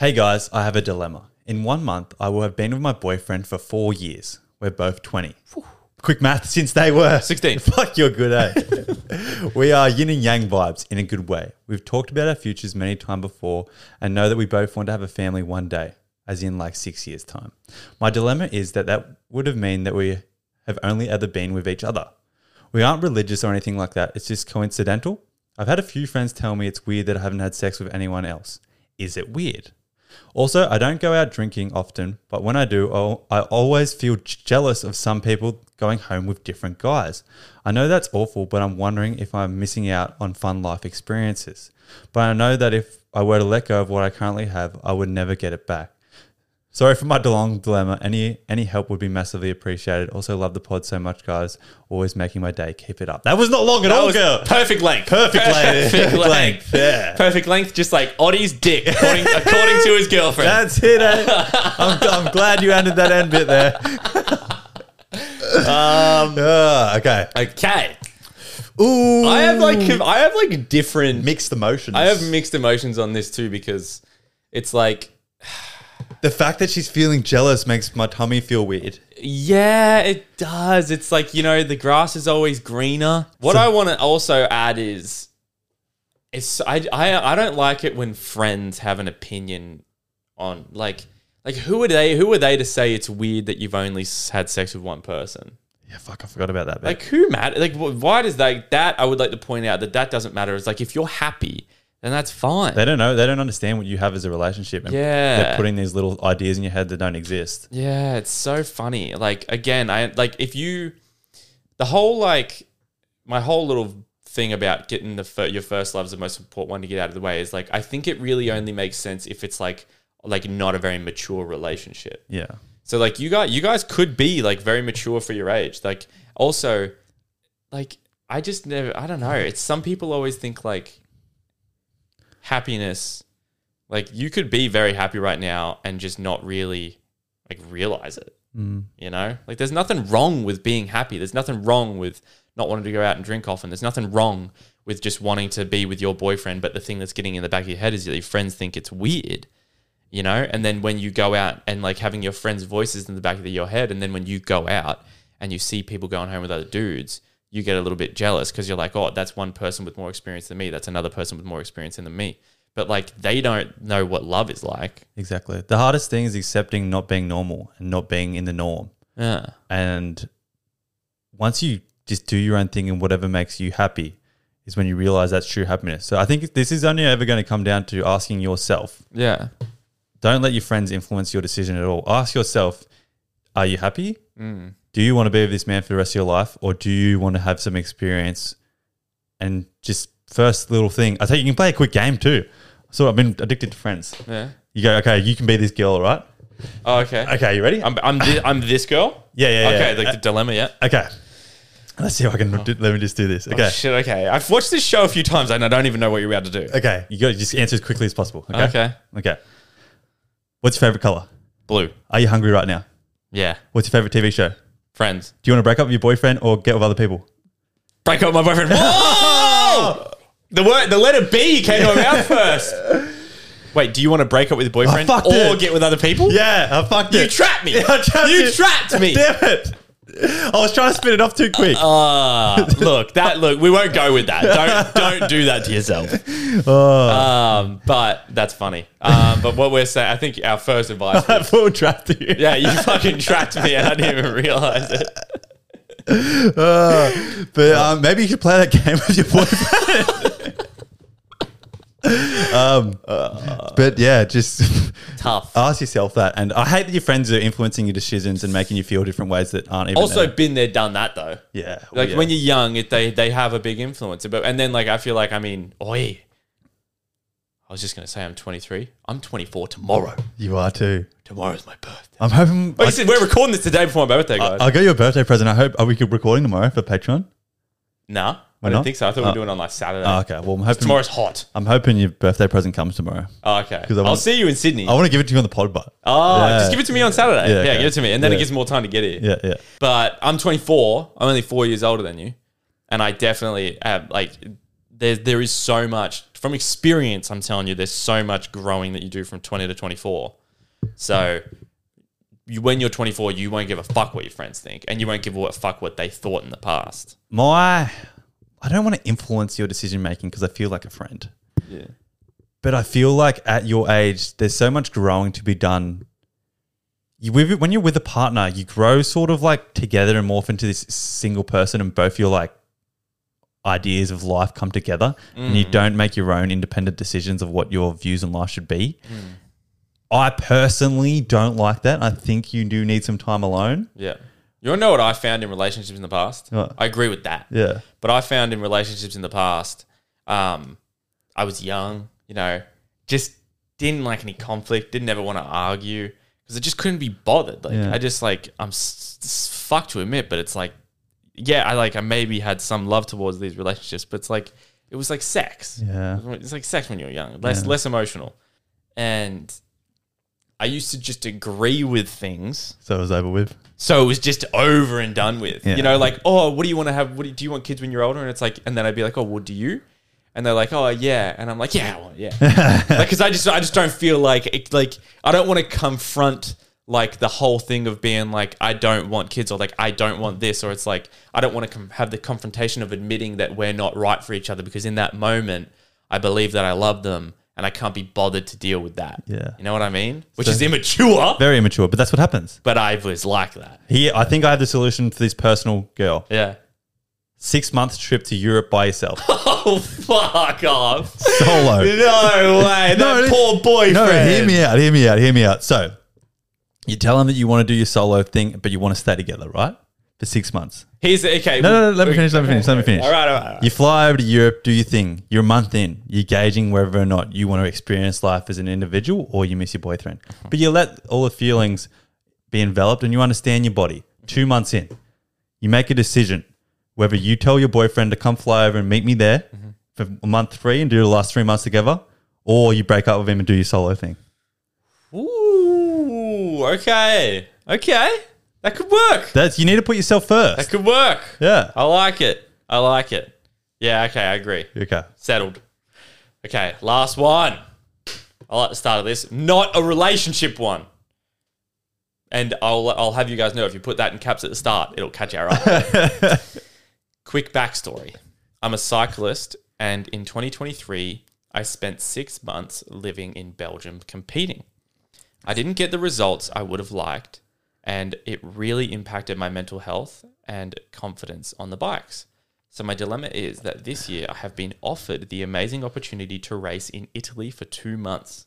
S2: Hey guys, I have a dilemma. In one month, I will have been with my boyfriend for four years. We're both 20. Quick math since they were
S1: 16.
S2: Fuck, you're good, eh? we are yin and yang vibes in a good way. We've talked about our futures many times before and know that we both want to have a family one day, as in like six years' time. My dilemma is that that would have mean that we have only ever been with each other. We aren't religious or anything like that. It's just coincidental. I've had a few friends tell me it's weird that I haven't had sex with anyone else. Is it weird? Also, I don't go out drinking often, but when I do, I always feel jealous of some people going home with different guys. I know that's awful, but I'm wondering if I'm missing out on fun life experiences. But I know that if I were to let go of what I currently have, I would never get it back. Sorry for my long dilemma. Any any help would be massively appreciated. Also, love the pod so much, guys. Always making my day. Keep it up. That was not long at
S1: That
S2: all,
S1: was
S2: girl.
S1: perfect length.
S2: Perfect length.
S1: Perfect length.
S2: Length, yeah.
S1: Perfect length, just like Ottie's dick, according, according to his girlfriend.
S2: That's it. Eh? I'm, I'm glad you ended that end bit there. um, okay.
S1: okay.
S2: Ooh.
S1: I have like I have like different
S2: mixed emotions.
S1: I have mixed emotions on this too because it's like
S2: the fact that she's feeling jealous makes my tummy feel weird.
S1: Yeah, it does. It's like, you know, the grass is always greener. What I want to also add is it's I, I I don't like it when friends have an opinion on like like who are they who are they to say it's weird that you've only had sex with one person?
S2: Yeah, fuck, I forgot about that. Bit.
S1: Like who matter? Like why does that that I would like to point out that that doesn't matter. It's like if you're happy, then that's fine.
S2: they don't know. They don't understand what you have as a relationship. And
S1: Yeah.
S2: they're putting these little ideas in your head that don't exist.
S1: Yeah, it's so funny. Like again, I like if you the whole like my whole little thing about getting the fir- your first love is the most important one to get out of the way is like I think it really only makes sense if it's like like not a very mature relationship.
S2: Yeah.
S1: So like you guys you guys could be like very mature for your age. Like also like I just never I don't know. It's some people always think like happiness like you could be very happy right now and just not really like realize it. Mm. You know? Like there's nothing wrong with being happy. There's nothing wrong with not wanting to go out and drink often. There's nothing wrong with just wanting to be with your boyfriend, but the thing that's getting in the back of your head is that your friends think it's weird, you know? And then when you go out and like having your friends' voices in the back of your head, and then when you go out and you see people going home with other dudes, you get a little bit jealous because you're like, oh, that's one person with more experience than me. That's another person with more experience than me. But like they don't know what love is like.
S2: Exactly. The hardest thing is accepting not being normal and not being in the norm.
S1: Yeah.
S2: And once you just do your own thing and whatever makes you happy is when you realize that's true happiness. So I think this is only ever going to come down to asking yourself.
S1: Yeah.
S2: Don't let your friends influence your decision at all. Ask yourself, are you happy? Mm. Do you want to be with this man for the rest of your life or do you want to have some experience and just first little thing. I tell you, you can play a quick game too. So I've been addicted to friends.
S1: Yeah.
S2: You go, okay, you can be this girl, right?
S1: Oh, okay.
S2: Okay, you ready?
S1: I'm I'm, thi- I'm this girl.
S2: yeah, yeah, yeah.
S1: Okay, like the uh, dilemma. Yeah.
S2: okay. Let's see if I can oh. do, let me just do this. Oh, okay.
S1: Oh, shit. Okay. I've watched this show a few times and I don't even know what you're about to do.
S2: Okay. You got to just answer as quickly as possible. Okay.
S1: Okay.
S2: Okay. What's your favorite color?
S1: Blue.
S2: Are you hungry right now?
S1: Yeah.
S2: What's your favorite TV show?
S1: Friends.
S2: Do you want to break up with your boyfriend or get with other people?
S1: Break up with my boyfriend. Whoa! the word, the letter B came to my mouth first. Wait, do you want to break up with your boyfriend
S2: fucked
S1: or
S2: it.
S1: get with other people?
S2: Yeah, I fucked
S1: You
S2: it.
S1: trapped me.
S2: Yeah, I trapped
S1: you
S2: you.
S1: trapped me.
S2: Damn it. I was trying to spin it off too quick.
S1: Ah, look, that look, we won't go with that. Don't don't do that to yourself.
S2: Oh.
S1: Um, but that's funny. Um, but what we're saying, I think our first advice
S2: I
S1: was,
S2: full trapped you.
S1: yeah, you fucking trapped me and I didn't even realize it.
S2: Uh, but um, maybe you should play that game with your boyfriend. Um, but yeah, just
S1: Tough.
S2: ask yourself that. And I hate that your friends are influencing your decisions and making you feel different ways that aren't even
S1: Also,
S2: there.
S1: been there, done that though.
S2: yeah,
S1: Like
S2: yeah.
S1: when you're young, it, they they have a big influence. But and then like I feel like I mean, oi. I was just gonna say I'm 23. I'm 24 tomorrow.
S2: you are too.
S1: Tomorrow's my birthday.
S2: I'm hoping.
S1: Wait, listen, we're recording this the day before my birthday, guys.
S2: I'll get you a birthday present. I hope. Are we recording tomorrow for Patreon?
S1: nah, I
S2: not?
S1: don't think so. I thought we
S2: Oh.
S1: were uh, doing it on like Saturday.
S2: Oh, okay. Well, I'm hoping.
S1: Tomorrow's hot.
S2: I'm hoping your birthday present comes tomorrow.
S1: Oh, okay.
S2: 'Cause I
S1: I'll
S2: want-
S1: see you in Sydney.
S2: I want to give it to you on the pod, but
S1: oh,
S2: Yeah.
S1: just give it to me on Saturday.
S2: Yeah,
S1: Yeah,
S2: okay.
S1: give it to me, and then
S2: Yeah.
S1: it gives me more time to get here.
S2: yeah, yeah.
S1: But I'm 24. I'm only four years older than you, and I definitely have like there. There is so much from experience. I'm telling you, there's so much growing that you do from 20 to 24. So. You, when you're 24, you won't give a fuck what your friends think, and you won't give a fuck what they thought in the past.
S2: My, I don't want to influence your decision making because I feel like a friend.
S1: Yeah.
S2: But I feel like at your age, there's so much growing to be done. You, when you're with a partner, you grow sort of like together and morph into this single person, and both your like ideas of life come together, and you mm. don't make your own independent decisions of what your views on life should be. Mm. I personally don't like that. I think you do need some time alone.
S1: Yeah. You know what I found in relationships in the past?
S2: What?
S1: I agree with that.
S2: Yeah.
S1: But I found in relationships in the past, um, I was young, you know, just didn't like any conflict, didn't ever want to argue because I just couldn't be bothered. Like,
S2: Yeah.
S1: I just like, I'm s- s- fucked to admit, but it's like, yeah, I like, I maybe had some love towards these relationships, but it's like, it was like sex.
S2: Yeah.
S1: It's like sex when you're young, less,
S2: Yeah.
S1: less emotional. And I used to just agree with things.
S2: So it was over with.
S1: So it was just over and done with.
S2: Yeah.
S1: You know, like, oh, what do you want to have? What do, do you want kids when you're older? And it's like, and then I'd be like, oh, well, do you? And they're like, oh, yeah. And I'm like, yeah, well, yeah. like, because I just, I just don't feel like, it, like, I don't want to confront like the whole thing of being like, I don't want kids, or like, I don't want this, or it's like, I don't want to com- have the confrontation of admitting that we're not right for each other because in that moment, I believe that I love them. And I can't be bothered to deal with that.
S2: Yeah.
S1: You know what I mean? Which
S2: So-
S1: is immature,
S2: Very immature, but that's what happens.
S1: but I was like that.
S2: Here, I think I have the solution for this personal girl.
S1: Yeah.
S2: Six month trip to Europe by yourself.
S1: Oh, fuck off.
S2: Solo.
S1: No way. That
S2: No,
S1: poor boyfriend.
S2: No, hear me out, hear me out, hear me out. So, you tell them that you want to do your solo thing, but you want to stay together, right? For six months.
S1: Here's okay.
S2: No, no, no, let me finish, let me finish, let me finish.
S1: All right, all right. all right.
S2: You fly over to Europe, do your thing. You're a month in. You're gauging whether or not you want to experience life as an individual or you miss your boyfriend. Mm-hmm. But you let all the feelings be enveloped and you understand your body. Two months in, you make a decision whether you tell your boyfriend to come fly over and meet me there mm-hmm. for a month three and do the last three months together, or you break up with him and do your solo thing.
S1: Ooh, okay. Okay. That could work.
S2: That's you need to put yourself first.
S1: That could work.
S2: Yeah.
S1: I like it. I like it. Yeah, okay, I agree.
S2: Okay.
S1: Settled. Okay, last one. I like the start of this. Not a relationship one. And I'll I'll have you guys know if you put that in caps at the start, it'll catch our eye. Quick backstory. I'm a cyclist, and in 2023, I spent six months living in Belgium competing. I didn't get the results I would have liked, and it really impacted my mental health and confidence on the bikes. So, my dilemma is that this year I have been offered the amazing opportunity to race in Italy for two months.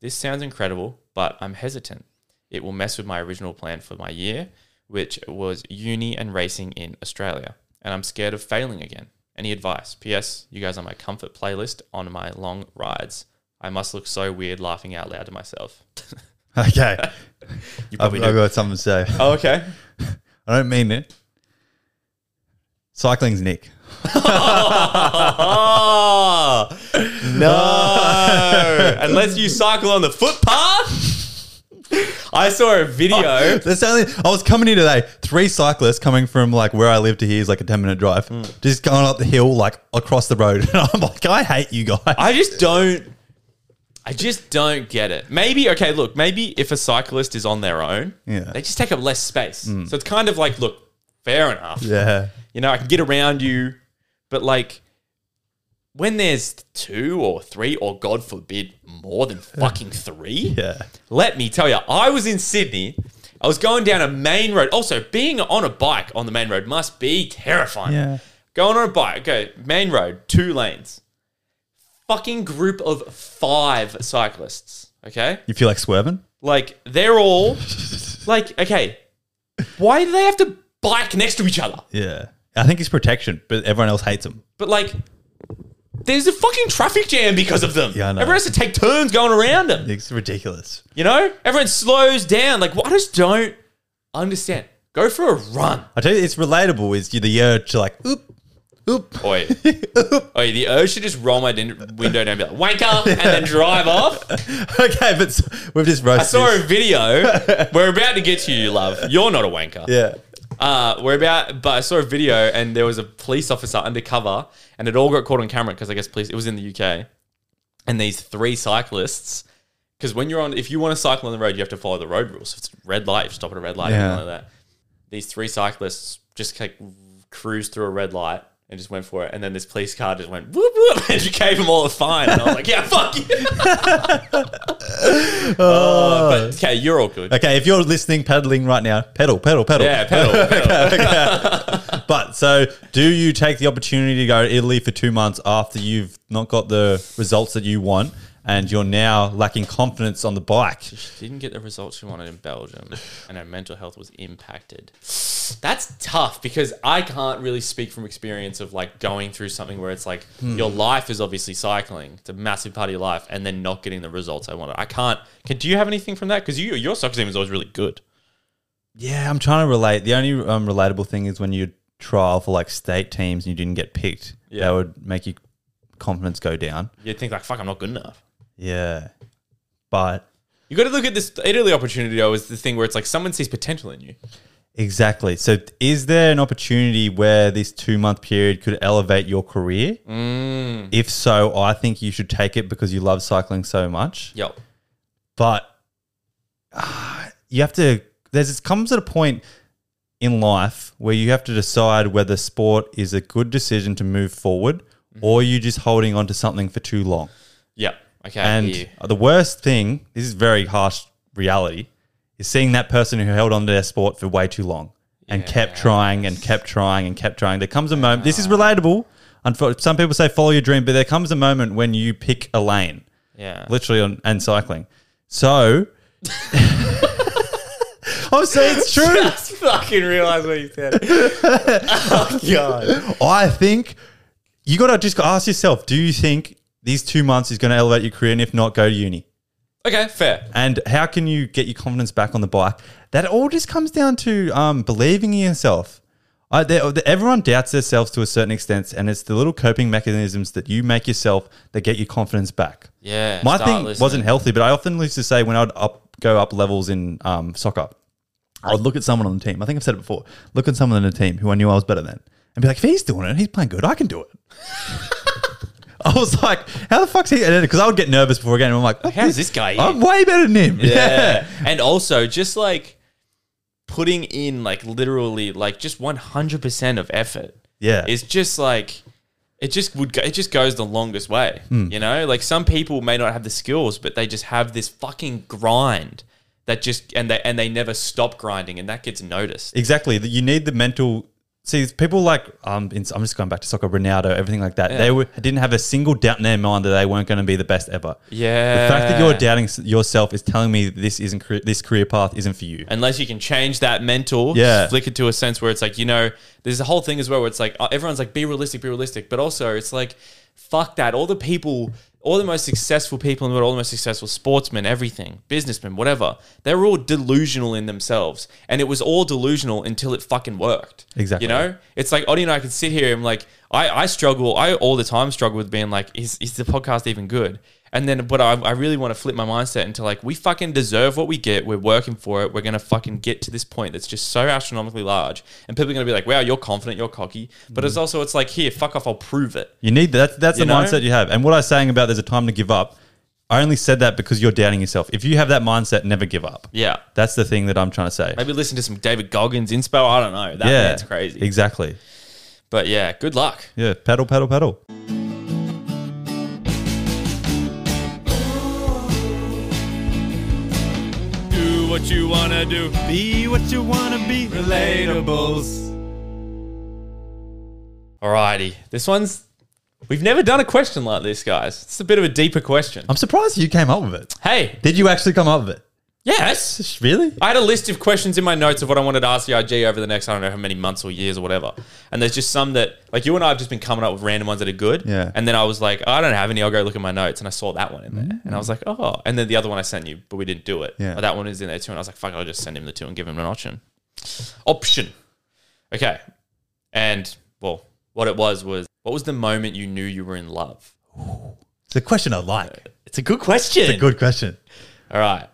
S1: This sounds incredible, but I'm hesitant. It will mess with my original plan for my year, which was uni and racing in Australia, and I'm scared of failing again. Any advice? P.S. You guys are my comfort playlist on my long rides. I must look so weird laughing out loud to myself.
S2: Okay.
S1: You
S2: I've,
S1: probably
S2: I've
S1: do.
S2: got something to say.
S1: Oh, okay.
S2: I don't mean it. Cycling's Nick.
S1: Oh, no. Unless you cycle on the footpath. I saw a video.
S2: That's only. I was coming here today. Three cyclists coming from like where I live to here is like a ten minute drive.
S1: Hmm.
S2: Just going up the hill like across the road, and I'm like, I hate you guys.
S1: I just don't. I just don't get it. Maybe okay. Look, maybe if a cyclist is on their own,
S2: Yeah. Hmm.
S1: they just take up less space. So it's kind of like, look, fair enough.
S2: yeah,
S1: You know, I can get around you, but like when there's two or three, or God forbid, more than fucking three.
S2: yeah.
S1: Let me tell you, I was in Sydney. I was going down a main road. Also, being on a bike on the main road must be terrifying.
S2: Yeah.
S1: Going on a bike, okay, main road, two lanes. Fucking group of five cyclists, okay?
S2: You feel like swerving?
S1: Like, they're all, like, okay, why do they have to bike next to each other?
S2: Yeah. I think it's protection, but everyone else hates them.
S1: But, like, there's a fucking traffic jam because of them.
S2: Yeah, I know.
S1: Everyone has to take turns going around them.
S2: It's ridiculous.
S1: You know, everyone slows down. Like, I just don't understand. Go for a run.
S2: I tell you, it's relatable. Is the urge to like, oop, oop.
S1: Oi, oi, the urge to just roll my din- window down and be like, wanker, and then drive off.
S2: okay, but s- we've just roasted.
S1: I saw a
S2: this.
S1: video. We're about to get to you, love. You're not a wanker.
S2: Yeah.
S1: Uh, we're about, but I saw a video and there was a police officer undercover, and it all got caught on camera because I guess police. It was in the UK, and these three cyclists. Because when you're on, if you want to cycle on the road, you have to follow the road rules. If it's red light, you stop at a red light,
S2: Yeah.
S1: like that. These three cyclists just like cruised through a red light and just went for it, and then this police car just went whoop whoop and just gave him all a fine. And I was like, yeah, fuck you. Oh, oh, but okay, you're all good.
S2: Okay, if you're listening, pedaling right now, pedal, pedal, pedal.
S1: Yeah, pedal, pedal.
S2: But so, do you take the opportunity to go to Italy for two months after you've not got the results that you want, and you're now lacking confidence on the bike?
S1: She didn't get the results she wanted in Belgium, and her mental health was impacted. That's tough because I can't really speak from experience of like going through something where it's like your life is obviously cycling; it's a massive part of your life, and then not getting the results I wanted. I can't. Can do you have anything from that? Because you your soccer team is always really good.
S2: Yeah, I'm trying to relate. The only um, relatable thing is when you trial for like state teams and you didn't get picked.
S1: Yeah.
S2: That would make your confidence go down.
S1: You'd think like, "Fuck, I'm not good enough."
S2: Yeah, but
S1: You got to look at this Italy opportunity though as the thing where it's like someone sees potential in you.
S2: exactly. So, is there an opportunity where this two month period could elevate your career?
S1: Mm.
S2: If so, I think you should take it because you love cycling so much.
S1: Yep.
S2: but ah, you have to there's it comes at a point in life where you have to decide whether sport is a good decision to move forward or you're just holding on to something for too long
S1: Yep. Okay.
S2: and the worst thing this is very harsh reality is seeing that person who held on to their sport for way too long and kept trying and kept trying and kept trying there comes a moment this is ah. relatable some people say follow your dream but there comes a moment when you pick a lane
S1: yeah.
S2: literally on and cycling. So I'm saying it's true.
S1: Just fucking realize what you said. oh god.
S2: I think you got to just ask yourself: Do you think these two months is going to elevate your career? And if not, go to uni.
S1: Okay, fair.
S2: And how can you get your confidence back on the bike? That all just comes down to um, believing in yourself. I, there- everyone doubts themselves to a certain extent, and it's the little coping mechanisms that you make yourself that get your confidence back.
S1: Yeah.
S2: My thing
S1: listening.
S2: wasn't healthy, but I often used to say when I'd up, go up levels in um, soccer, I'd look at someone on the team. I think I've said it before. Look at someone on the team who I knew I was better than, and be like, if he's doing it, he's playing good. I can do it. I was like, how the fuck's he? Because I would get nervous before a game. I'm like,
S1: How's this guy?
S2: I'm way better than him.
S1: Yeah. and also just like putting in like literally like just 100% of effort.
S2: Yeah.
S1: It's just like it just would go, it just goes the longest way,
S2: Hmm.
S1: you know? Like some people may not have the skills, but they just have this fucking grind that just and they and they never stop grinding and that gets noticed.
S2: Exactly. You need the mental. See, people like um, in, I'm just going back to soccer, Ronaldo, everything like that. They were, didn't have a single doubt in their mind that they weren't going to be the best ever.
S1: Yeah.
S2: The fact that you're doubting yourself is telling me this isn't career, this career path isn't for you.
S1: unless you can change that mental,
S2: Yeah.
S1: flick it to a sense where it's like, you know, there's a whole thing as well where it's like, uh, everyone's like, be realistic, be realistic. But also, it's like, fuck that. All the people, all the most successful people in the world, all the most successful sportsmen, everything, businessmen, whatever, they're all delusional in themselves. And it was all delusional until it fucking worked.
S2: Exactly.
S1: You know? It's like, Ottie and I can sit here and like, I, I struggle, I all the time struggle with being like, is, is the podcast even good? And then, but I, I really want to flip my mindset into like, we fucking deserve what we get. We're working for it. We're going to fucking get to this point that's just so astronomically large. And people are going to be like, wow, you're confident, you're cocky. But it's mm. also, it's like, here, fuck off, I'll prove it.
S2: You need that. That's
S1: You
S2: the
S1: know?
S2: mindset you have. And what I was saying about there's a time to give up, I only said that because you're doubting yourself. If you have that mindset, never give up.
S1: Yeah.
S2: That's the thing that I'm trying to say.
S1: Maybe listen to some David Goggins inspo. I don't know. That
S2: yeah,
S1: man's crazy.
S2: Exactly.
S1: But yeah, good luck.
S2: Yeah, pedal, pedal, pedal.
S1: Do what you want to do.
S2: Be what you want to be.
S1: Relatables. Alrighty. This one's. We've never done a question like this, guys. It's a bit of a deeper question.
S2: I'm surprised you came up with it.
S1: Hey,
S2: Did you actually come up with it?
S1: Yes.
S2: Really?
S1: I had a list of questions in my notes of what I wanted to ask the IG over the next, I don't know how many months or years or whatever. And there's just some that, like you and I have just been coming up with random ones that are good.
S2: Yeah.
S1: And then I was like, I don't have any. I'll go look at my notes. And I saw that one in there.
S2: Mm.
S1: And I was like, oh. And then the other one I sent you, but we didn't do it.
S2: Yeah.
S1: But that one is in there too. And I was like, fuck, I'll just send him the two and give him an option. Option. Okay. And, well, what it was was, what was the moment you knew you were in love?
S2: It's a question I like.
S1: It's a good question.
S2: It's a good question.
S1: All right.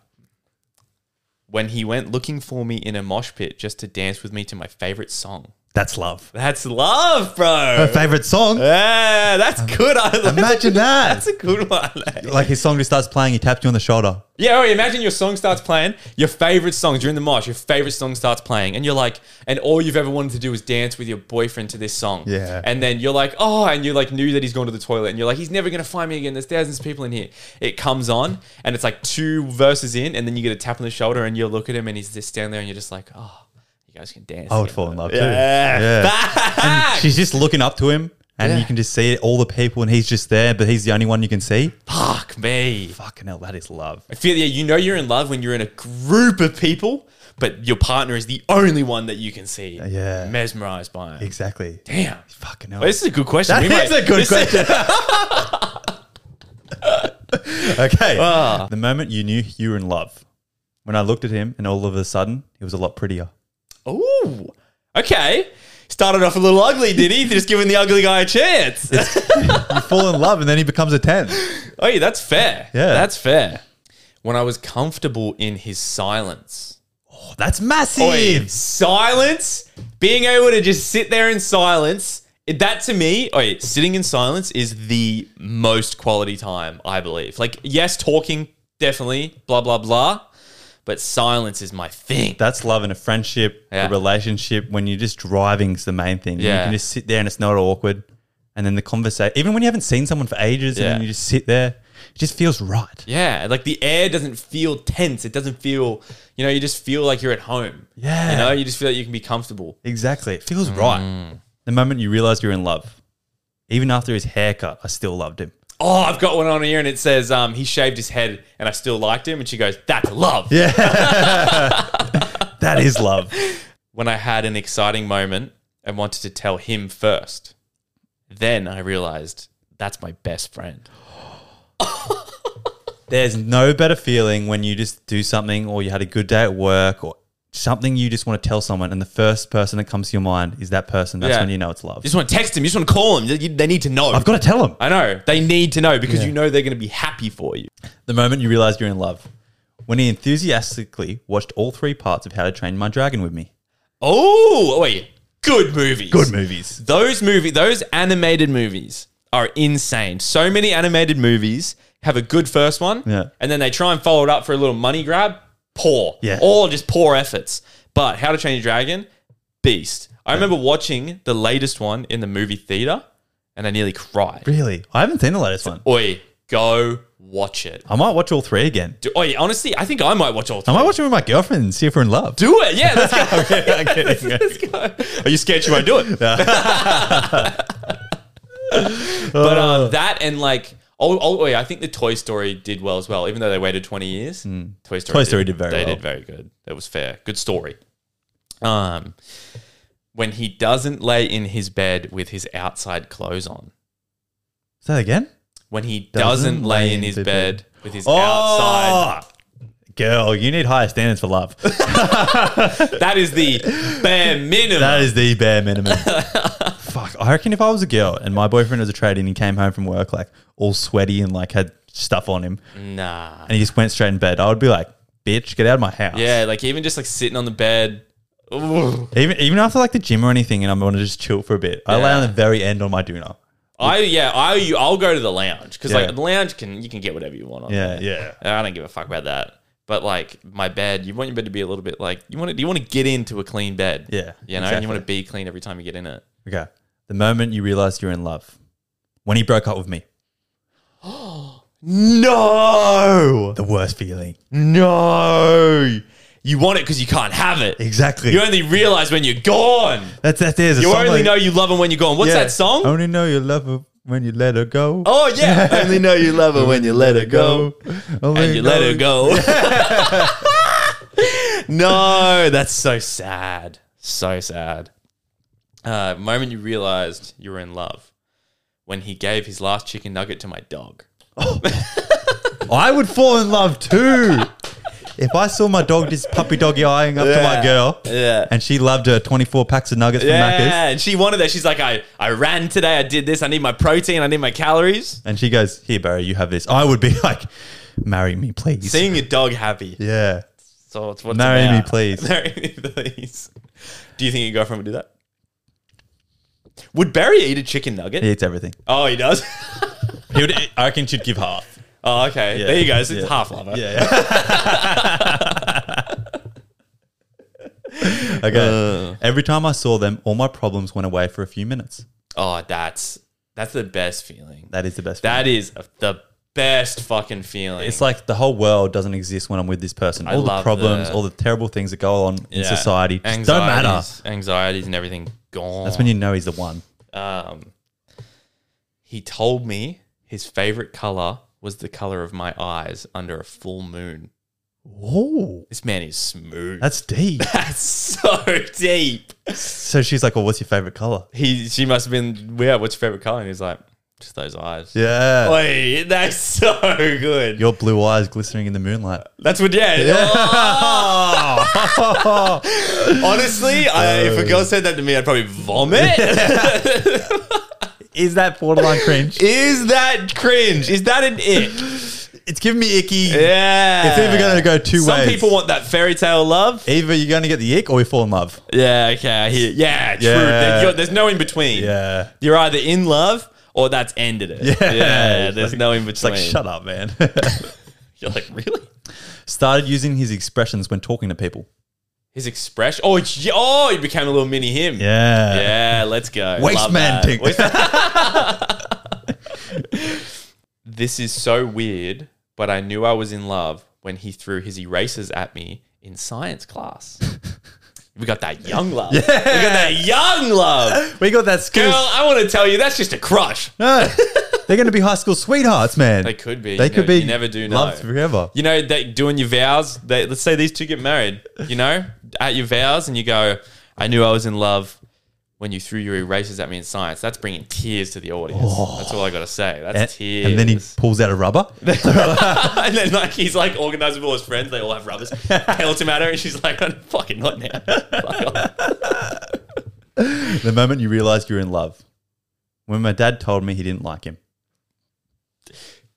S1: When he went looking for me in a mosh pit just to dance with me to my favorite song.
S2: That's love.
S1: That's love, bro.
S2: Her favorite song.
S1: Yeah, that's good. I like
S2: Imagine that.
S1: That's a good one. eh?
S2: Like his song just starts playing, he taps you on the shoulder.
S1: Yeah, oh, imagine your song starts playing, your favorite song during the mosh, your favorite song starts playing, and you're like, and all you've ever wanted to do is dance with your boyfriend to this song.
S2: Yeah.
S1: And then you're like, oh, and you like knew that he's gone to the toilet, and you're like, he's never gonna find me again. There's thousands of people in here. It comes on, and it's like two verses in, and then you get a tap on the shoulder, and you look at him, and he's just standing there, and you're just like, oh, you guys can dance.
S2: I would
S1: together."
S2: fall in love too.
S1: Yeah.
S2: Yeah. She's just looking up to him, and
S1: Yeah.
S2: you can just see it, all the people, and he's just there, but he's the only one you can see.
S1: Fuck me.
S2: Fucking hell, that is love.
S1: I feel yeah, you know you're in love when you're in a group of people, but your partner is the only one that you can see.
S2: Yeah.
S1: Mesmerized by him.
S2: Exactly.
S1: Damn.
S2: Fucking hell.
S1: Well, this is a good question.
S2: That
S1: We
S2: is
S1: might-
S2: a good
S1: this is-
S2: question. okay.
S1: Ah.
S2: The moment you knew you were in love, when I looked at him, and all of a sudden, he was a lot prettier.
S1: Ooh. Okay. Started off a little ugly, did he? Just giving the ugly guy a chance.
S2: You fall in love, and then he becomes a 10.
S1: oh, yeah, that's fair.
S2: Yeah.
S1: That's fair. When I was comfortable in his silence.
S2: Oh, that's massive.
S1: Oi, silence, being able to just sit there in silence. That to me, oi, sitting in silence is the most quality time, I believe. Like, yes, talking, definitely, blah, blah, blah. But silence is my thing.
S2: That's love in a friendship,
S1: Yeah.
S2: a relationship. When you're just driving is the main thing.
S1: Yeah.
S2: You can just sit there and it's not awkward. And then the conversation, even when you haven't seen someone for ages,
S1: Yeah.
S2: and then you just sit there, it just feels right.
S1: Yeah, like the air doesn't feel tense. It doesn't feel, you know, you just feel like you're at home.
S2: Yeah.
S1: You know, you just feel like you can be comfortable.
S2: Exactly. It feels
S1: Mm.
S2: right. The moment you realize you're in love, even after his haircut, I still loved him.
S1: Oh, I've got one on here and it says um, he shaved his head and I still liked him. And she goes, That's love.
S2: Yeah. that is love.
S1: When I had an exciting moment and wanted to tell him first, then I realized that's my best friend.
S2: There's no better feeling when you just do something or you had a good day at work or something you just want to tell someone and the first person that comes to your mind is that person. That's
S1: Yeah.
S2: when you know it's love.
S1: You just want to text him, you just want to call him. You- They need to know.
S2: I've got to tell them.
S1: I know. They need to know because
S2: Yeah.
S1: you know they're going to be happy for you.
S2: The moment you realize you're in love. When he enthusiastically watched all three parts of How to Train My Dragon with me.
S1: Oh, oh, wait. good movies.
S2: Good movies.
S1: Those movie, those animated movies are insane. So many animated movies have a good first one,
S2: Yeah.
S1: and then they try and follow it up for a little money grab. Poor,
S2: Yeah.
S1: all just poor efforts. But How to Train Your Dragon, beast. I remember watching the latest one in the movie theater, and I nearly cried.
S2: Really? I haven't seen the latest one.
S1: Oi, go watch it.
S2: I might watch all three again.
S1: Do, oi, honestly, I think I might watch all
S2: I
S1: three.
S2: might watch it with my girlfriend and see if we're in love.
S1: Do it, yeah. Let's go.
S2: I'm kidding.
S1: Let's go. Are you scared she won't do it? but um, that and like, oh, oh, yeah, I think the Toy Story did well as well, even though they waited twenty years. Toy Story,
S2: Toy Story did very
S1: They
S2: well.
S1: did very good. It was fair. Good story. Um, when he doesn't lay in his bed with his outside clothes on.
S2: Say that again?
S1: When he doesn't, lay in his bed, with his outside.
S2: Oh! Girl, you need higher standards for love.
S1: That is the bare minimum.
S2: that is the bare minimum. Fuck. I reckon if I was a girl and my boyfriend was a tradie and he came home from work like all sweaty and like had stuff on him
S1: nah.
S2: and he just went straight in bed, I would be like, bitch, get out of my house.
S1: Yeah, like even just like sitting on the bed. Ooh.
S2: Even even after like the gym or anything and I'm to just chill for a bit, I lay on the very end on my doona.
S1: I yeah, I I'll go to the lounge because
S2: Yeah.
S1: like the lounge can you can get whatever you want on
S2: Yeah,
S1: there.
S2: yeah.
S1: I don't give a fuck about that. But like my bed, you want your bed to be a little bit like you want to. You want to get into a clean bed.
S2: Yeah,
S1: you know, and you want to be clean every time you get in it.
S2: Okay. The moment you realized you're in love. When he broke up with me.
S1: Oh no,
S2: The worst feeling.
S1: no, you want it because you can't have it.
S2: Exactly.
S1: You only realize when you're gone.
S2: that's that's it.
S1: You only know you love them when you're gone. What's that song?
S2: Only know you love her when you let her go.
S1: Oh yeah, only know you love her when you let her go.
S2: Only
S1: and you let her go. no, that's so sad. So sad. Uh, moment you realized you were in love when he gave his last chicken nugget to my dog.
S2: I would fall in love too. if I saw my dog just puppy doggy eyeing up to my
S1: Yeah.
S2: girl,
S1: Yeah.
S2: and she loved her 24 packs of nuggets from Macca's,
S1: Yeah, and she wanted that. She's like, I, I ran today. I did this. I need my protein. I need my calories.
S2: and she goes, "Here, Barry, you have this." I would be like, "Marry me, please."
S1: Seeing your dog happy.
S2: yeah.
S1: So it's what's
S2: Marry me,
S1: about.
S2: please.
S1: Marry me, please. Do you think your girlfriend would do that? Would Barry eat a chicken nugget?
S2: He eats everything.
S1: Oh, he does.
S2: He would. I reckon she'd give half.
S1: oh, okay.
S2: Yeah.
S1: There you go. So it's
S2: Yeah.
S1: half lover.
S2: Yeah. okay. Uh. Every time I saw them, all my problems went away for a few minutes.
S1: Oh, that's that's the best feeling.
S2: That is the best.
S1: That
S2: feeling.
S1: is the best fucking feeling.
S2: It's like the whole world doesn't exist when I'm with this person.
S1: I
S2: All the
S1: love
S2: problems,
S1: the-
S2: all the terrible things that go on in
S1: Yeah.
S2: society just don't matter.
S1: Anxieties- Anxieties and everything gone.
S2: That's when you know he's the one.
S1: Um, he told me his favorite color was the color of my eyes under a full moon.
S2: Oh,
S1: This man is smooth.
S2: that's deep.
S1: That's so deep.
S2: so she's like, "Well, what's your favorite color?"
S1: He, she must have been, yeah, what's your favorite color? And he's like, just those eyes.
S2: Yeah,
S1: Wait, that's so good.
S2: your blue eyes glistening in the moonlight.
S1: That's what, yeah. Oh. Honestly, I, if a girl said that to me, I'd probably vomit.
S2: Is that borderline cringe?
S1: is that cringe? Is that an ick?
S2: it's giving me icky.
S1: Yeah.
S2: It's either going to go two
S1: Some
S2: ways.
S1: people want that fairy tale love.
S2: Either you're going to get the ick or you fall in love.
S1: Yeah, okay, I hear. Yeah, true.
S2: Yeah.
S1: You're- there's no in between.
S2: Yeah.
S1: You're either in love or that's ended it.
S2: Yeah. It's
S1: there's
S2: like-
S1: no in
S2: It's like, shut up, man.
S1: You're like, really?
S2: Started using his expressions when talking to people.
S1: His expression. Oh, oh, he became a little mini him.
S2: Yeah.
S1: Yeah, let's go.
S2: Waste man
S1: this is so weird, but I knew I was in love when he threw his erasers at me in science class. We got that young love. Yeah. We got that young love.
S2: We got that school.
S1: Girl, I want to tell you, that's just a crush.
S2: No. They're going to be high school sweethearts, man.
S1: They could be.
S2: They
S1: You
S2: could
S1: never-
S2: be.
S1: you never do know.
S2: Loved forever.
S1: You know, they, doing your vows. They, let's say these two get married. You know, at your vows, and you go, "I knew I was in love when you threw your erasers at me in science." That's bringing tears to the audience. Oh. That's all I got to say. That's
S2: And,
S1: tears.
S2: and then he pulls out a rubber.
S1: and then like he's like organized with all his friends. They all have rubbers. Pelts him at her, and she's like, "I'm fucking not now."
S2: The moment you realized you're in love. When my dad told me he didn't like him.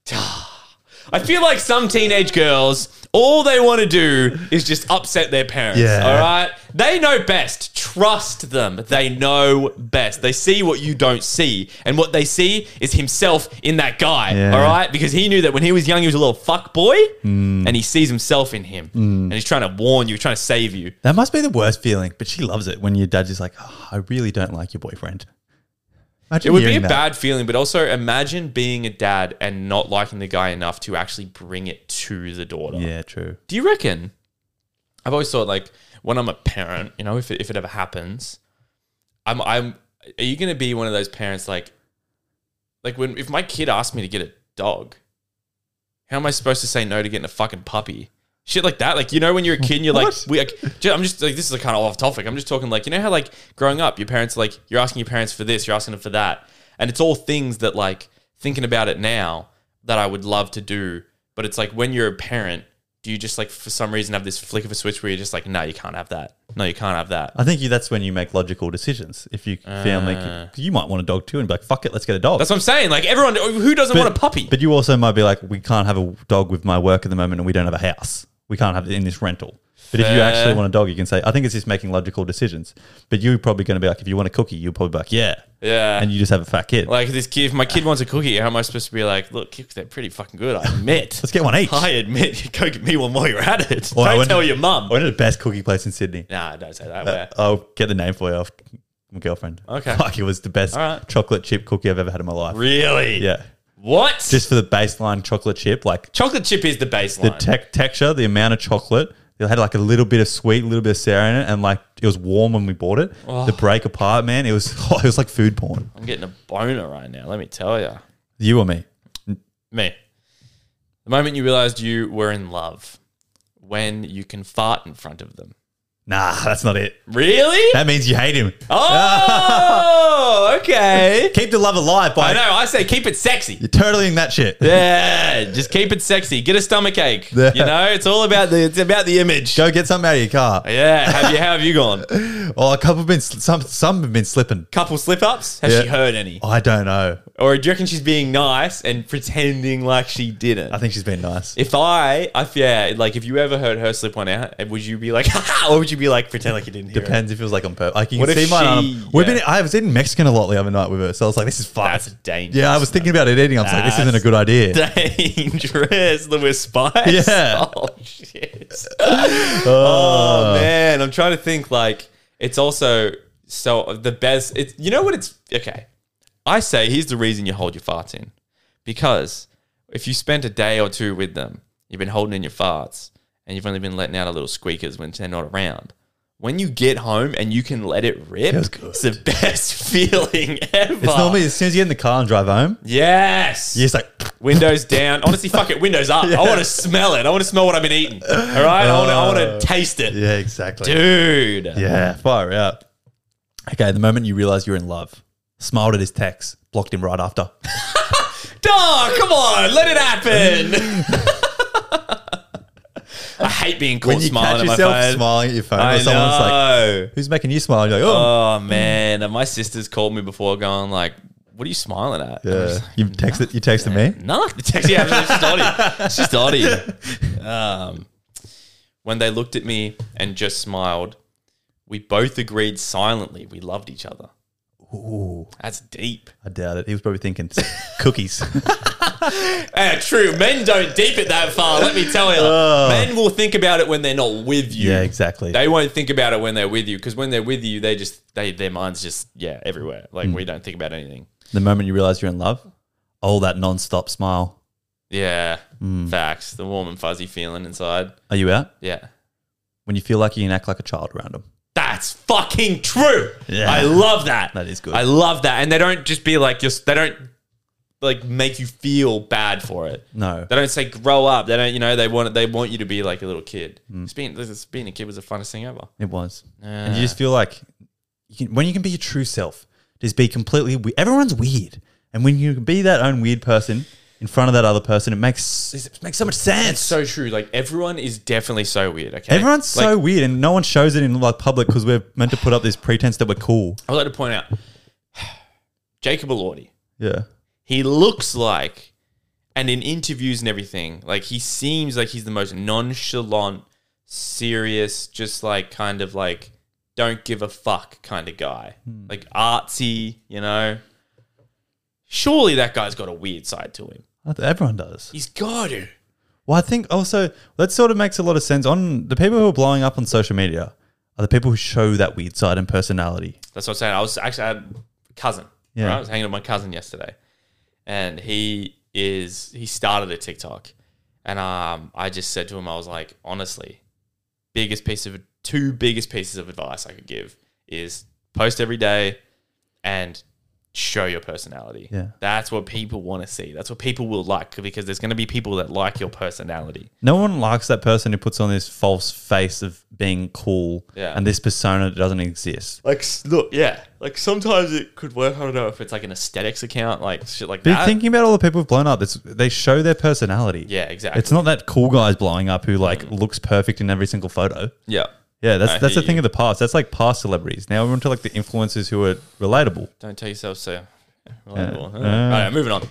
S1: I feel like some teenage girls, all they want to do is just upset their parents.
S2: Yeah.
S1: All right, they know best. trust them. They know best. They see what you don't see. And what they see is himself in that guy.
S2: Yeah.
S1: All right? Because he knew that when he was young, he was a little fuck boy.
S2: Mm.
S1: And he sees himself in him. And he's trying to warn you, trying to save you.
S2: That must be the worst feeling, but she loves it when your dad's just like, oh, I really don't like your boyfriend. Imagine
S1: It would be a
S2: that.
S1: bad feeling, but also imagine being a dad and not liking the guy enough to actually bring it to the daughter.
S2: Yeah, true.
S1: Do you reckon? I've always thought like when I'm a parent, you know, if it, if it ever happens, I'm I'm. Are you going to be one of those parents like, like when if my kid asked me to get a dog, how am I supposed to say no to getting a fucking puppy? Shit like that, like you know, when you're a kid, and you're like, we, like, I'm just like, this is a kind of off topic. I'm just talking like, you know how like growing up, your parents like, you're asking your parents for this, you're asking them for that, and it's all things that like thinking about it now that I would love to do, but it's like when you're a parent, do you just like for some reason have this flick of a switch where you're just like, no, you can't have that, no, you can't have that.
S2: I think you, that's when you make logical decisions. If you family,
S1: Uh.
S2: you might want a dog too, and be like, "Fuck it, let's get a dog."
S1: That's what I'm saying. Like everyone, who doesn't want a puppy?
S2: But you also might be like, "We can't have a dog with my work at the moment, and we don't have a house. We can't have it in this rental." But if you actually want a dog, you can say, "I think it's just making logical decisions." But you're probably going to be like, "If you want a cookie, you'll probably be like, yeah,
S1: yeah,
S2: and you just have a fat kid.
S1: like this kid. If my kid wants a cookie, how am I supposed to be like, look, they're pretty fucking good. I admit.
S2: Let's get one each."
S1: I admit. Go get me one while you're at it.
S2: Or I
S1: don't
S2: went
S1: tell
S2: to-
S1: your mum.
S2: I went to the best cookie place in Sydney.
S1: Nah, don't say that.
S2: Uh,
S1: Where?
S2: I'll get the name for you off my girlfriend.
S1: Okay.
S2: Fuck, it was the best
S1: All right.
S2: chocolate chip cookie I've ever had in my life.
S1: Really?
S2: Yeah.
S1: What?
S2: Just for the baseline chocolate chip, like
S1: chocolate chip is the
S2: the
S1: baseline.
S2: tec- texture, the amount of chocolate. It had like a little bit of sweet, a little bit of sour in it, and like it was warm when we bought it.
S1: Oh.
S2: The break apart, man, it was it was like food porn.
S1: I'm getting a boner right now. Let me tell you.
S2: You or me?
S1: Me. The moment you realized you were in love, when you can fart in front of them.
S2: Nah, that's not it.
S1: Really?
S2: That means you hate him.
S1: Oh, Oh, okay.
S2: Keep the love alive by
S1: I know. I say keep it sexy.
S2: you're turtling that shit.
S1: Yeah, just keep it sexy. Get a stomach ache.
S2: Yeah.
S1: You know, it's all about the it's about the image.
S2: Go get something out of your car.
S1: Yeah, have you how have you gone?
S2: Oh, a couple have been sl- some some have been slipping.
S1: Couple slip ups? Has
S2: Yeah.
S1: she heard any?
S2: I don't know.
S1: Or do you reckon she's being nice and pretending like she didn't?
S2: I think she's been nice.
S1: if I, I yeah, like if you ever heard her slip one out, would you be like, ha or would you be like, pretend like you didn't hear it?
S2: Depends if it was like on purpose. Like you
S1: What
S2: can
S1: if
S2: see mine.
S1: she-
S2: We've
S1: yeah.
S2: been. I was in Mexican a lot the other night with her, so I was like, "This is fun."
S1: That's dangerous.
S2: yeah, I was thinking about it eating. I was like, "This isn't a good idea."
S1: dangerous. The with spice.
S2: Yeah.
S1: Oh shit. oh ah. man, I'm trying to think. Like, it's also so the best. It's you know what it's okay. I say here's the reason you hold your farts in, because if you spent a day or two with them, you've been holding in your farts, and you've only been letting out a little squeakers when they're not around. When you get home and you can let it rip,
S2: Feels good.
S1: it's the best feeling ever.
S2: It's normally as soon as you get in the car and drive home,
S1: yes.
S2: you're just like,
S1: Windows down. Honestly, fuck it. Windows up. I want to smell it. I want to smell what I've been eating. All right. I want to. I want to uh, taste it,
S2: yeah, exactly.
S1: dude.
S2: Yeah, fire out. Okay, the moment you realize you're in love, smiled at his text, blocked him right after.
S1: Dog, come on, let it happen. I hate being caught
S2: when you
S1: smiling
S2: catch
S1: at my
S2: yourself
S1: phone.
S2: smiling at your phone,
S1: I
S2: or someone's like,
S1: know.
S2: "Who's making you smile?" You're like, "Oh,
S1: oh man, and my sisters called me before, going like, "What are you smiling at?"
S2: Yeah."
S1: like,
S2: You texted. You texted me.
S1: No, the text. Yeah, it's just Ottie. It's just. Um, when they looked at me and just smiled, we both agreed silently we loved each other.
S2: Ooh,
S1: That's deep.
S2: I doubt it. He was probably thinking cookies.
S1: Eh, true. Men don't deep it that far. Let me tell you. Men will think about it when they're not with you.
S2: yeah, exactly.
S1: They won't think about it when they're with you because when they're with you, they just they their minds just yeah everywhere. Like we don't think about anything.
S2: the moment you realize you're in love, oh, that non-stop smile.
S1: Yeah, facts. The warm and fuzzy feeling inside.
S2: Are you out?
S1: Yeah.
S2: When you feel like you can act like a child around them.
S1: That's fucking true.
S2: Yeah.
S1: I love that.
S2: That is good.
S1: I love that. And they don't just be like just they don't like make you feel bad for it.
S2: No.
S1: They don't say grow up. They don't, you know, they want they want you to be like a little kid.
S2: Mm.
S1: Just being this- being a kid was the funnest thing ever.
S2: It was. And you just feel like you can, when you can be your true self, just be completely we- everyone's weird. And when you can be that own weird person in front of that other person, it makes it makes so much sense.
S1: It's so true. Like everyone is definitely so weird. Okay,
S2: Everyone's
S1: Like,
S2: so weird and no one shows it in like public because we're meant to put up this pretense that we're cool.
S1: I would like to point out Jacob Elordi.
S2: Yeah.
S1: He looks like, and in interviews and everything, like he seems like he's the most nonchalant, serious, just like kind of like don't give a fuck kind of guy,
S2: Hmm.
S1: like artsy, you know. Surely that guy's got a weird side to him.
S2: Everyone does.
S1: He's got to.
S2: Well, I think also that sort of makes a lot of sense. On the people who are blowing up on social media are the people who show that weird side and personality.
S1: That's what I'm saying. I was actually I had a cousin.
S2: Yeah.
S1: right? I was hanging with my cousin yesterday, and he is he started a TikTok, and um, I just said to him, I was like, honestly, biggest piece of two biggest pieces of advice I could give is post every day, and show your personality.
S2: Yeah.
S1: that's what people want to see. That's what people will like because there's going to be people that like your personality.
S2: No one likes that person who puts on this false face of being cool
S1: Yeah.
S2: and this persona that doesn't exist.
S1: Like, look, yeah, like sometimes it could work. I don't know if it's like an aesthetics account, like shit like
S2: But
S1: that.
S2: thinking about all the people who've blown up, it's, they show their personality.
S1: yeah, exactly.
S2: It's not that cool guy's blowing up who like looks perfect in every single photo.
S1: yeah.
S2: Yeah, that's
S1: I
S2: that's
S1: hear
S2: the thing
S1: you.
S2: of the past. That's like past celebrities. Now we're onto like the influencers who are relatable.
S1: Don't tell yourself so relatable.
S2: Uh,
S1: All right, moving on.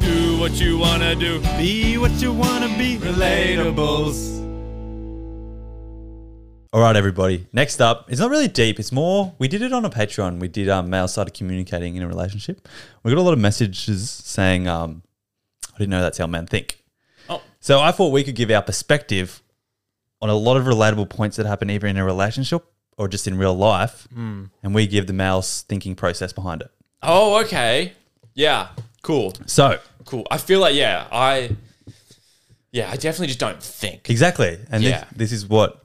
S1: Do what you wanna do.
S2: Be what you wanna be. Relatables. All right, everybody. Next up, it's not really deep. It's more. We did it on a Patreon. We did um, male started communicating in a relationship. We got a lot of messages saying, um, "I didn't know that's how men think."
S1: Oh.
S2: So I thought we could give our perspective on a lot of relatable points that happen either in a relationship or just in real life,
S1: Hmm.
S2: and we give the male's thinking process behind it.
S1: Oh, okay. Yeah, cool,
S2: So
S1: cool. I feel like yeah, I yeah, I definitely just don't think.
S2: Exactly. And
S1: Yeah.
S2: this, this is what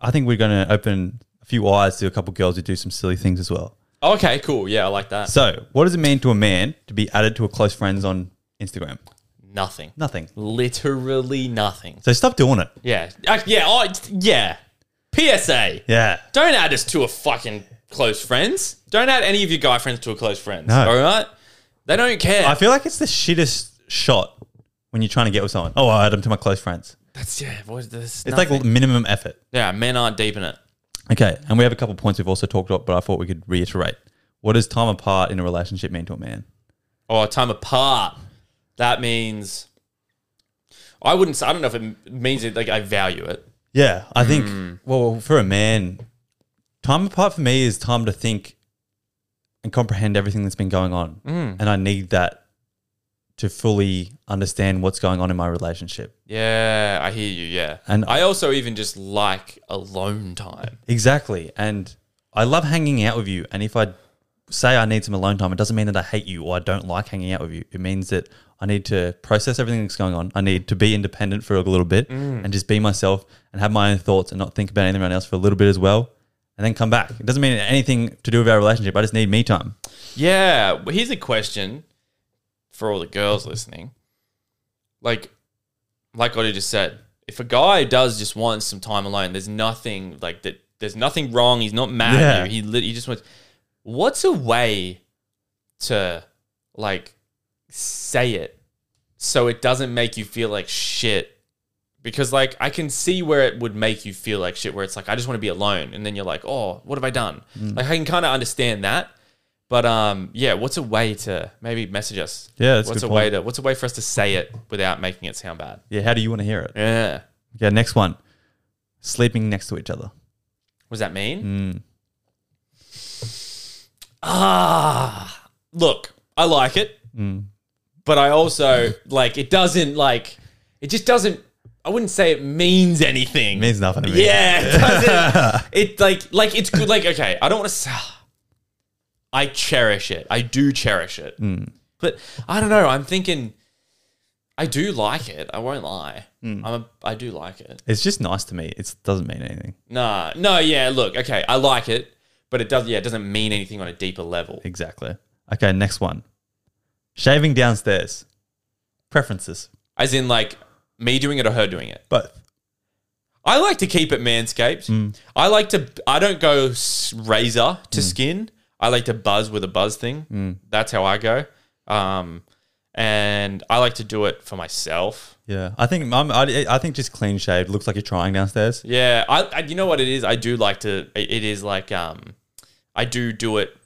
S2: I think we're going to open a few eyes to a couple girls who do some silly things as well.
S1: Okay, cool. Yeah, I like that.
S2: So, what does it mean to a man to be added to a close friends on Instagram?
S1: Nothing.
S2: Nothing.
S1: Literally nothing.
S2: So stop doing it.
S1: Yeah, Uh, yeah, oh, yeah. PSA.
S2: Yeah.
S1: Don't add us to a fucking close friends. Don't add any of your guy friends to a close friends.
S2: No.
S1: All right? They don't care.
S2: I feel like it's the shittest shot when you're trying to get with someone. Oh, I add them to my close friends.
S1: That's yeah. What, this
S2: It's like minimum effort.
S1: yeah, men aren't deep in it.
S2: Okay. And we have a couple points we've also talked about, but I thought we could reiterate. What does time apart in a relationship mean to a man?
S1: Oh, time apart. That means I wouldn't. say I don't know if it means it. Like I value it.
S2: Yeah, I think. Hmm. Well, for a man, time apart for me is time to think and comprehend everything that's been going on, hmm. and I need that to fully understand what's going on in my relationship.
S1: Yeah, I hear you. Yeah,
S2: And-
S1: I also even just like alone time.
S2: Exactly, and I love hanging out with you. And if I say I need some alone time, it doesn't mean that I hate you or I don't like hanging out with you. It means that I need to process everything that's going on. I need to be independent for a little bit mm. and just be myself and have my own thoughts and not think about anyone else for a little bit as well. And then come back. It doesn't mean anything to do with our relationship. I just need me time.
S1: Yeah. Well, here's a question for all the girls listening. Like, like what I just said, if a guy does just want some time alone, there's nothing like that. There's nothing wrong. He's not mad
S2: Yeah.
S1: at you. He he just wants. What's a way to like say it so it doesn't make you feel like shit? Because like I can see where it would make you feel like shit, where it's like I just want to be alone, and then you're like, oh, what have I done?
S2: Mm.
S1: Like I can kind of understand that, but um, yeah, what's a way to maybe message us?
S2: Yeah, that's a
S1: what's
S2: good
S1: a way to what's a way for us to say it without making it sound bad?
S2: Yeah, how do you want to hear it?
S1: Yeah,
S2: Okay, next one. Sleeping next to each other.
S1: what does that mean?
S2: Mm.
S1: Ah, look, I like it,
S2: Mm.
S1: But I also like it. Doesn't like it. Just doesn't. I wouldn't say it means anything.
S2: It means nothing to me.
S1: Yeah, it doesn't. it like like it's good. Like okay, I don't want to. say I cherish it. I do cherish it. Hmm. But I don't know. I'm thinking. I do like it. I won't lie. Hmm. I'm a, I do like it.
S2: It's just nice to me. It doesn't mean anything.
S1: Nah, no, yeah. Look, okay, I like it, but it does. Yeah, it doesn't mean anything on a deeper level.
S2: Exactly. Okay, next one. Shaving downstairs. Preferences.
S1: As in, like me doing it or her doing it.
S2: Both.
S1: I like to keep it manscaped. I like to. I don't go s- razor to skin. I like to buzz with a buzz thing. That's how I go. Um, and I like to do it for myself.
S2: Yeah, I think I'm, I, I think just clean shaved looks like you're trying downstairs.
S1: Yeah, I, I. You know what it is? I do like to. It it is like um, I do do it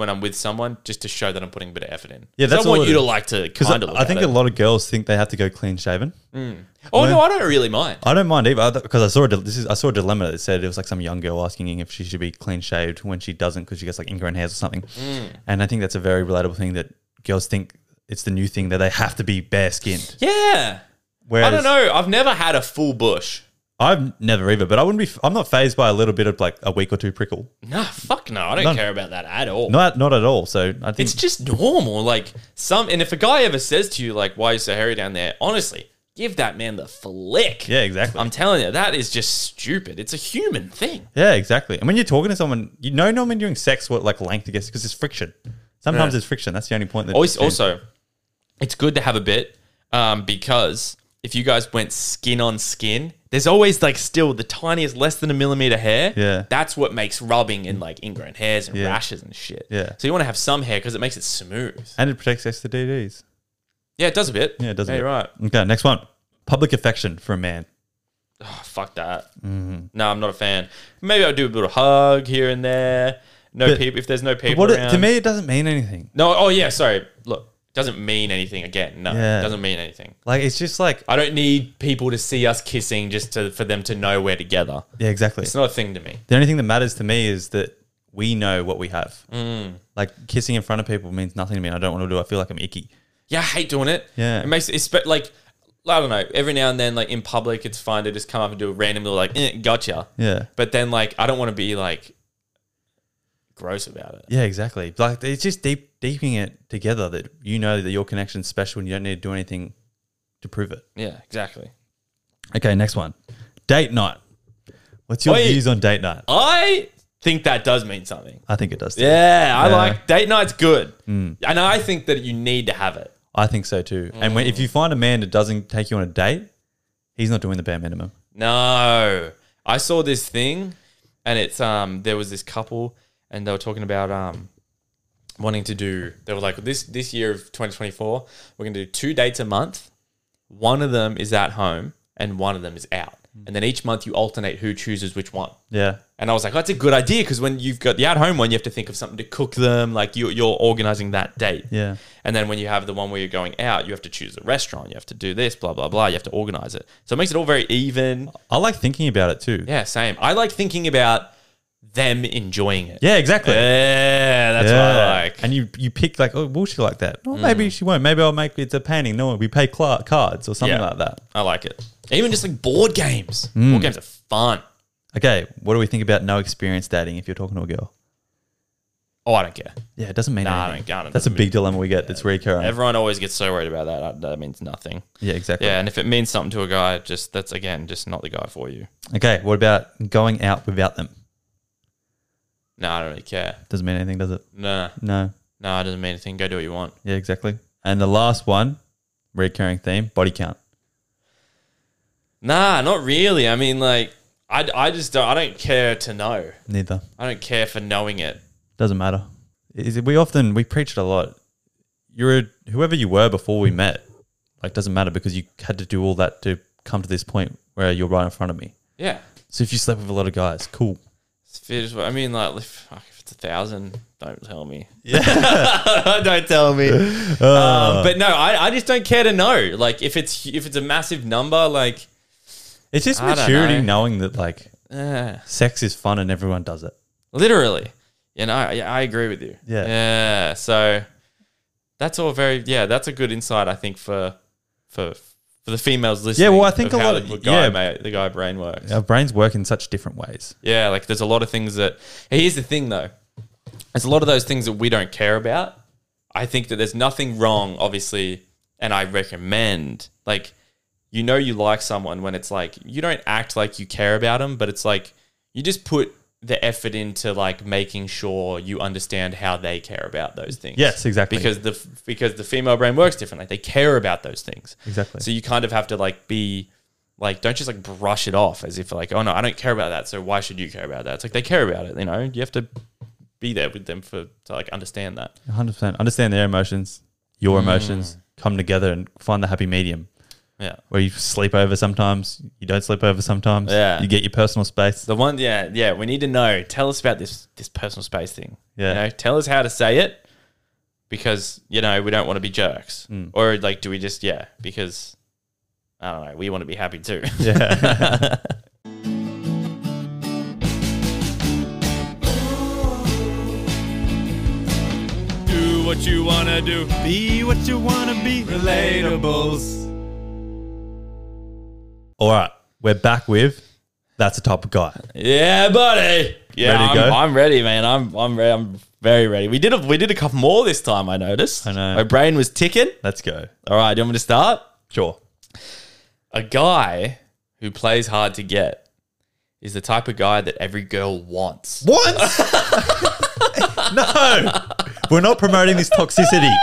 S1: when I'm with someone just to show that I'm putting a bit of effort in.
S2: Yeah, that's
S1: I want you to like to
S2: Because
S1: kind of.
S2: I, I think a lot of girls think they have to go clean shaven.
S1: Oh no, I don't really mind.
S2: I don't mind either because I saw a this is I saw a dilemma that said it was like some young girl asking if she should be clean shaved when she doesn't because she gets like ingrown hairs or something.
S1: Mm.
S2: And I think that's a very relatable thing that girls think it's the new thing that they have to be bare skinned.
S1: Yeah.
S2: Whereas
S1: I don't know. I've never had a full bush.
S2: I've never either, but I wouldn't be. I'm not phased by a little bit of like a week or two prickle.
S1: Nah, fuck no. I don't
S2: None.
S1: care about that at all.
S2: Not not at all. So I think
S1: It's just normal. Like some, and if a guy ever says to you, like, "Why are you so hairy down there?" Honestly, give that man the flick.
S2: yeah, exactly.
S1: I'm telling you, that is just stupid. It's a human thing.
S2: yeah, exactly. And when you're talking to someone, you know, normally during sex, what like length it gets because it's friction. Sometimes
S1: Yeah.
S2: it's friction. That's the only point. That
S1: Also, also, it's good to have a bit um, because if you guys went skin on skin, there's always like still the tiniest, less than a millimeter hair.
S2: Yeah.
S1: that's what makes rubbing and like ingrown hairs and
S2: Yeah.
S1: rashes and shit.
S2: Yeah.
S1: so you want to have some hair because it makes it smooth.
S2: and it protects STDs.
S1: Yeah, it does a bit.
S2: Yeah, it does. a
S1: Yeah,
S2: bit.
S1: you're right.
S2: Okay, next one. Public affection for a man.
S1: Oh, fuck that.
S2: Mm-hmm.
S1: No, I'm not a fan. Maybe I'll do a little hug here and there. No
S2: But-
S1: people. If there's no people
S2: what it,
S1: around.
S2: to me, it doesn't mean anything.
S1: no. Oh yeah. Sorry. Look, doesn't mean anything. Again, no,
S2: Yeah.
S1: it doesn't mean anything.
S2: Like it's just like
S1: I don't need people to see us kissing just to for them to know we're together.
S2: yeah, exactly.
S1: It's not a thing to me.
S2: The only thing that matters to me is that we know what we have.
S1: Mm.
S2: Like kissing in front of people means nothing to me. and I don't want to do. it. I feel like I'm icky.
S1: Yeah, I hate doing it.
S2: Yeah.
S1: it makes it's spe- like I don't know. Every now and then, like in public, it's fine to just come up and do a random little like eh, gotcha.
S2: Yeah.
S1: But then, like, I don't want to be like gross about it.
S2: Yeah, exactly. Like it's just deep deeping it together that you know that your connection's special and you don't need to do anything to prove it.
S1: Yeah, exactly.
S2: Okay, next one. Date night. What's your
S1: Wait.
S2: views on date night?
S1: I think that does mean something.
S2: I think it does. Too.
S1: Yeah, I like date night's good, and I think that you need to have it.
S2: I think so too. And when, if you find a man that doesn't take you on a date, he's not doing the bare minimum.
S1: No, I saw this thing, and it's um there was this couple, and they were talking about um wanting to do. They were like this this year of 2024, we're gonna do two dates a month. One of them is at home, and one of them is out. And then each month you alternate who chooses which one.
S2: Yeah.
S1: And I was like, that's a good idea because when you've got the at home one, you have to think of something to cook them. Like you, you're organizing that date.
S2: Yeah.
S1: And then when you have the one where you're going out, you have to choose a restaurant. You have to do this, blah, blah, blah. You have to organize it. So it makes it all very even.
S2: I like thinking about it too.
S1: Yeah, same. I like thinking about them enjoying it.
S2: Yeah, exactly.
S1: Yeah, that's what I like.
S2: And you you pick like, oh, will she like that? Oh, maybe she won't. Maybe I'll make it's a painting. No, we pay cla cards or something
S1: Yeah.
S2: like that.
S1: I like it. Even just like board games.
S2: Mm.
S1: Board games are fun.
S2: Okay, what do we think about no experience dating if you're talking to a girl?
S1: Oh, I don't care.
S2: Yeah, it doesn't mean
S1: Nah, I
S2: anything.
S1: don't- I don't-
S2: That's a big dilemma we get. That's recurring.
S1: Everyone always gets so worried about that. That- That means nothing.
S2: yeah, exactly.
S1: Yeah, and if it means something to a guy, just that's again just not the guy for you.
S2: Okay, what about going out without them?
S1: No, I don't really care.
S2: Doesn't mean anything, does it?
S1: No,
S2: No.
S1: no, it doesn't mean anything. Go do what you want.
S2: Yeah, exactly. And the last one, recurring theme, body count.
S1: Nah, not really. I mean, like, I, I just don't. I don't care to know.
S2: Neither.
S1: I don't care for knowing it.
S2: Doesn't matter. Is it, we often we preach it a lot. You're a, whoever you were before we met. Like doesn't matter because you had to do all that to come to this point where you're right in front of me.
S1: Yeah,
S2: So if you slept with a lot of guys, cool.
S1: It's fair as well. I mean, like, if, fuck, if it's a thousand, don't tell me. Yeah, don't tell me. um, but no, I, I just don't care to know. Like, if it's if it's a massive number, like,
S2: It's just
S1: I
S2: maturity
S1: know.
S2: knowing that like
S1: eh,
S2: sex is fun and everyone does it.
S1: literally, you know, I, I agree with you.
S2: Yeah.
S1: yeah. So that's all very yeah. That's a good insight, I think, for for for the females listening.
S2: Yeah, well, I think a lot
S1: the
S2: of-
S1: guy
S2: yeah.
S1: ma- the guy brain works.
S2: Our brains work in such different ways.
S1: Yeah, like there's a lot of things that. Here's the thing, though. There's a lot of those things that we don't care about. I think that there's nothing wrong, obviously, and I recommend like you know you like someone when it's like you don't act like you care about them, but it's like you just put the effort into like making sure you understand how they care about those things.
S2: Yes, exactly.
S1: Because the because the female brain works differently. They care about those things.
S2: Exactly.
S1: So you kind of have to like be like don't just like brush it off as if like oh no I don't care about that so why should you care about that? It's like they care about it. You know you have to be there with them for to like understand that.
S2: 100%. Understand their emotions, your mm. emotions, come together and find the happy medium.
S1: Yeah.
S2: where you sleep over sometimes, you don't sleep over sometimes.
S1: Yeah.
S2: you get your personal space.
S1: The one, yeah, yeah. We need to know. Tell us about this this personal space thing.
S2: Yeah.
S1: You know, tell us how to say it because you know we don't want to be jerks, mm. or like, do we just yeah? Because I don't know. We want to be happy too.
S2: Yeah,
S1: do what you wanna do.
S2: be what you wanna be.
S1: Relatables.
S2: All right, we're back with that's the type of guy.
S1: Yeah, buddy. Yeah,
S2: Ready to
S1: I'm,
S2: go?
S1: I'm ready, man. I'm I'm ready. I'm very ready. We did a we did a couple more this time. I noticed.
S2: I know.
S1: My brain was ticking.
S2: Let's go.
S1: All right, do you want me to start?
S2: Sure.
S1: A guy who plays hard to get is the type of guy that every girl wants.
S2: What? no, we're not promoting this toxicity.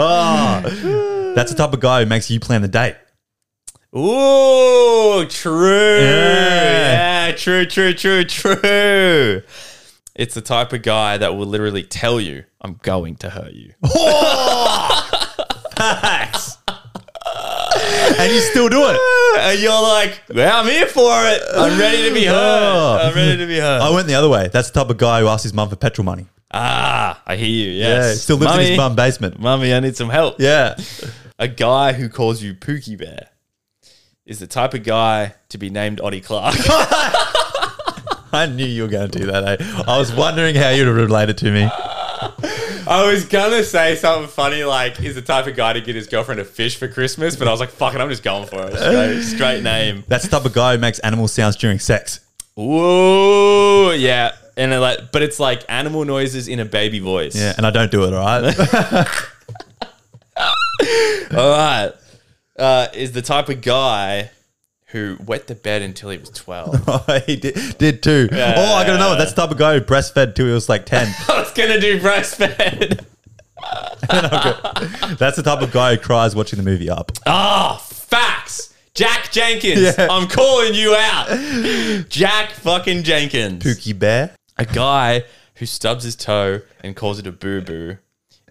S2: Ah, that's the type of guy who makes you plan the date.
S1: Ooh, true.
S2: Yeah.
S1: Yeah, true, true, true, true. It's the type of guy that will literally tell you, I'm going to hurt you.
S2: Facts. and you still do it.
S1: and you're like, well, I'm here for it. I'm ready to be hurt.
S2: Oh.
S1: I'm ready to be hurt.
S2: I went the other way. That's the type of guy who asks his mum for petrol money.
S1: ah, I hear you.
S2: Yeah, still lives in his mum basement.
S1: Mummy, I need some help.
S2: Yeah.
S1: A guy who calls you Pookie Bear is the type of guy to be named Ottie Clark.
S2: I knew you were going to do that. Eh? I was wondering how you'd relate it to me.
S1: I was gonna say something funny like he's the type of guy to get his girlfriend a fish for Christmas, but I was like, fuck it, I'm just going for it. Straight, straight name.
S2: That's the type of guy who makes animal sounds during sex.
S1: Ooh, yeah. And it like, but it's like animal noises in a baby voice.
S2: Yeah, and I don't do it, all right?
S1: All right. Uh, is the type of guy who wet the bed until he was 12.
S2: Oh, he did, did too. oh, I got to know. That's the type of guy who breastfed till he was like 10.
S1: I was gonna do breastfed.
S2: That's the type of guy who cries watching the movie Up.
S1: Oh, facts. Jack Jenkins.
S2: Yeah.
S1: I'm calling you out. Jack fucking Jenkins.
S2: Pookie Bear.
S1: A guy who stubs his toe and calls it a boo boo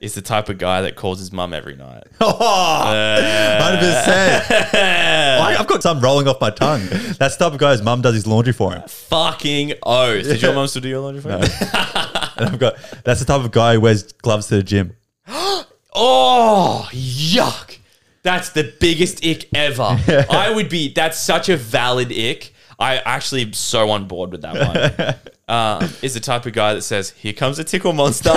S1: is the type of guy that calls his mum every night.
S2: Oh, 100%. I, I've got some rolling off my tongue. That's the type of guy whose mum does his laundry for him.
S1: Fucking oath. Did your mum still do your laundry for you?
S2: And I've got that's the type of guy who wears gloves to the gym.
S1: Oh, yuck. That's the biggest ick ever. I would be, that's such a valid ick. I actually am so on board with that one. um, is the type of guy that says, Here comes a tickle monster.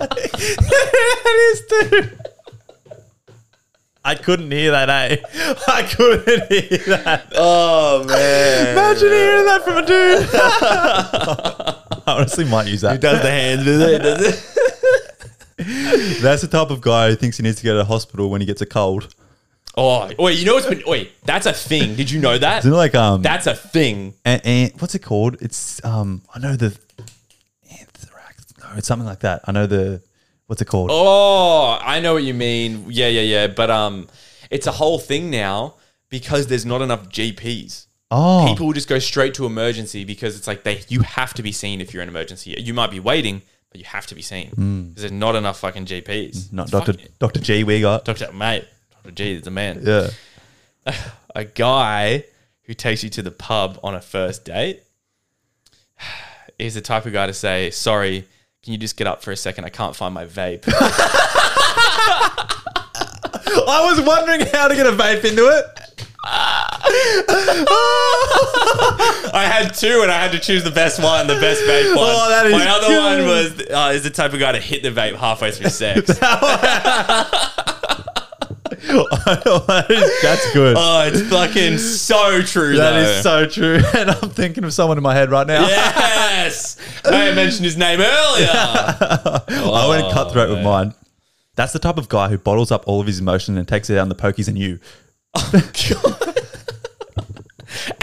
S2: It is too. I couldn't hear that, eh? I couldn't hear that.
S1: oh, man.
S2: Imagine hearing that from a dude. I honestly might use that.
S1: He does the hands with it? Does it?
S2: That's the type of guy who thinks he needs to go to the hospital when he gets a cold.
S1: Oh, wait, you know what's been, wait, that's a thing. Did you know that?
S2: Isn't it like um
S1: That's a thing.
S2: and, and what's it called? It's um I know the it's something like that. I know the what's it called?
S1: Oh, I know what you mean. Yeah, yeah, yeah. But um, it's a whole thing now because there's not enough GPs.
S2: Oh,
S1: People will just go straight to emergency because it's like they you have to be seen if you're in emergency. You might be waiting, but you have to be seen because there's not enough fucking GPs.
S2: not
S1: It's
S2: Doctor Doctor G. We got
S1: Doctor mate, Doctor G is a man.
S2: yeah.
S1: A guy who takes you to the pub on a first date is the type of guy to say, "Sorry, can you just get up for a second? I can't find my vape."
S2: I was wondering how to get a vape into it.
S1: I had two, and I had to choose the best one, the best vape one.
S2: Oh, that is
S1: My other
S2: good.
S1: one was uh, is the type of guy to hit the vape halfway through sex.
S2: That's good.
S1: oh, it's fucking so true.
S2: that
S1: though.
S2: is so true. And I'm thinking of someone in my head right now.
S1: Yes, I mentioned his name earlier.
S2: I went oh, cutthroat with mine. That's the type of guy who bottles up all of his emotion and takes it out on the pokies and you. Oh, God.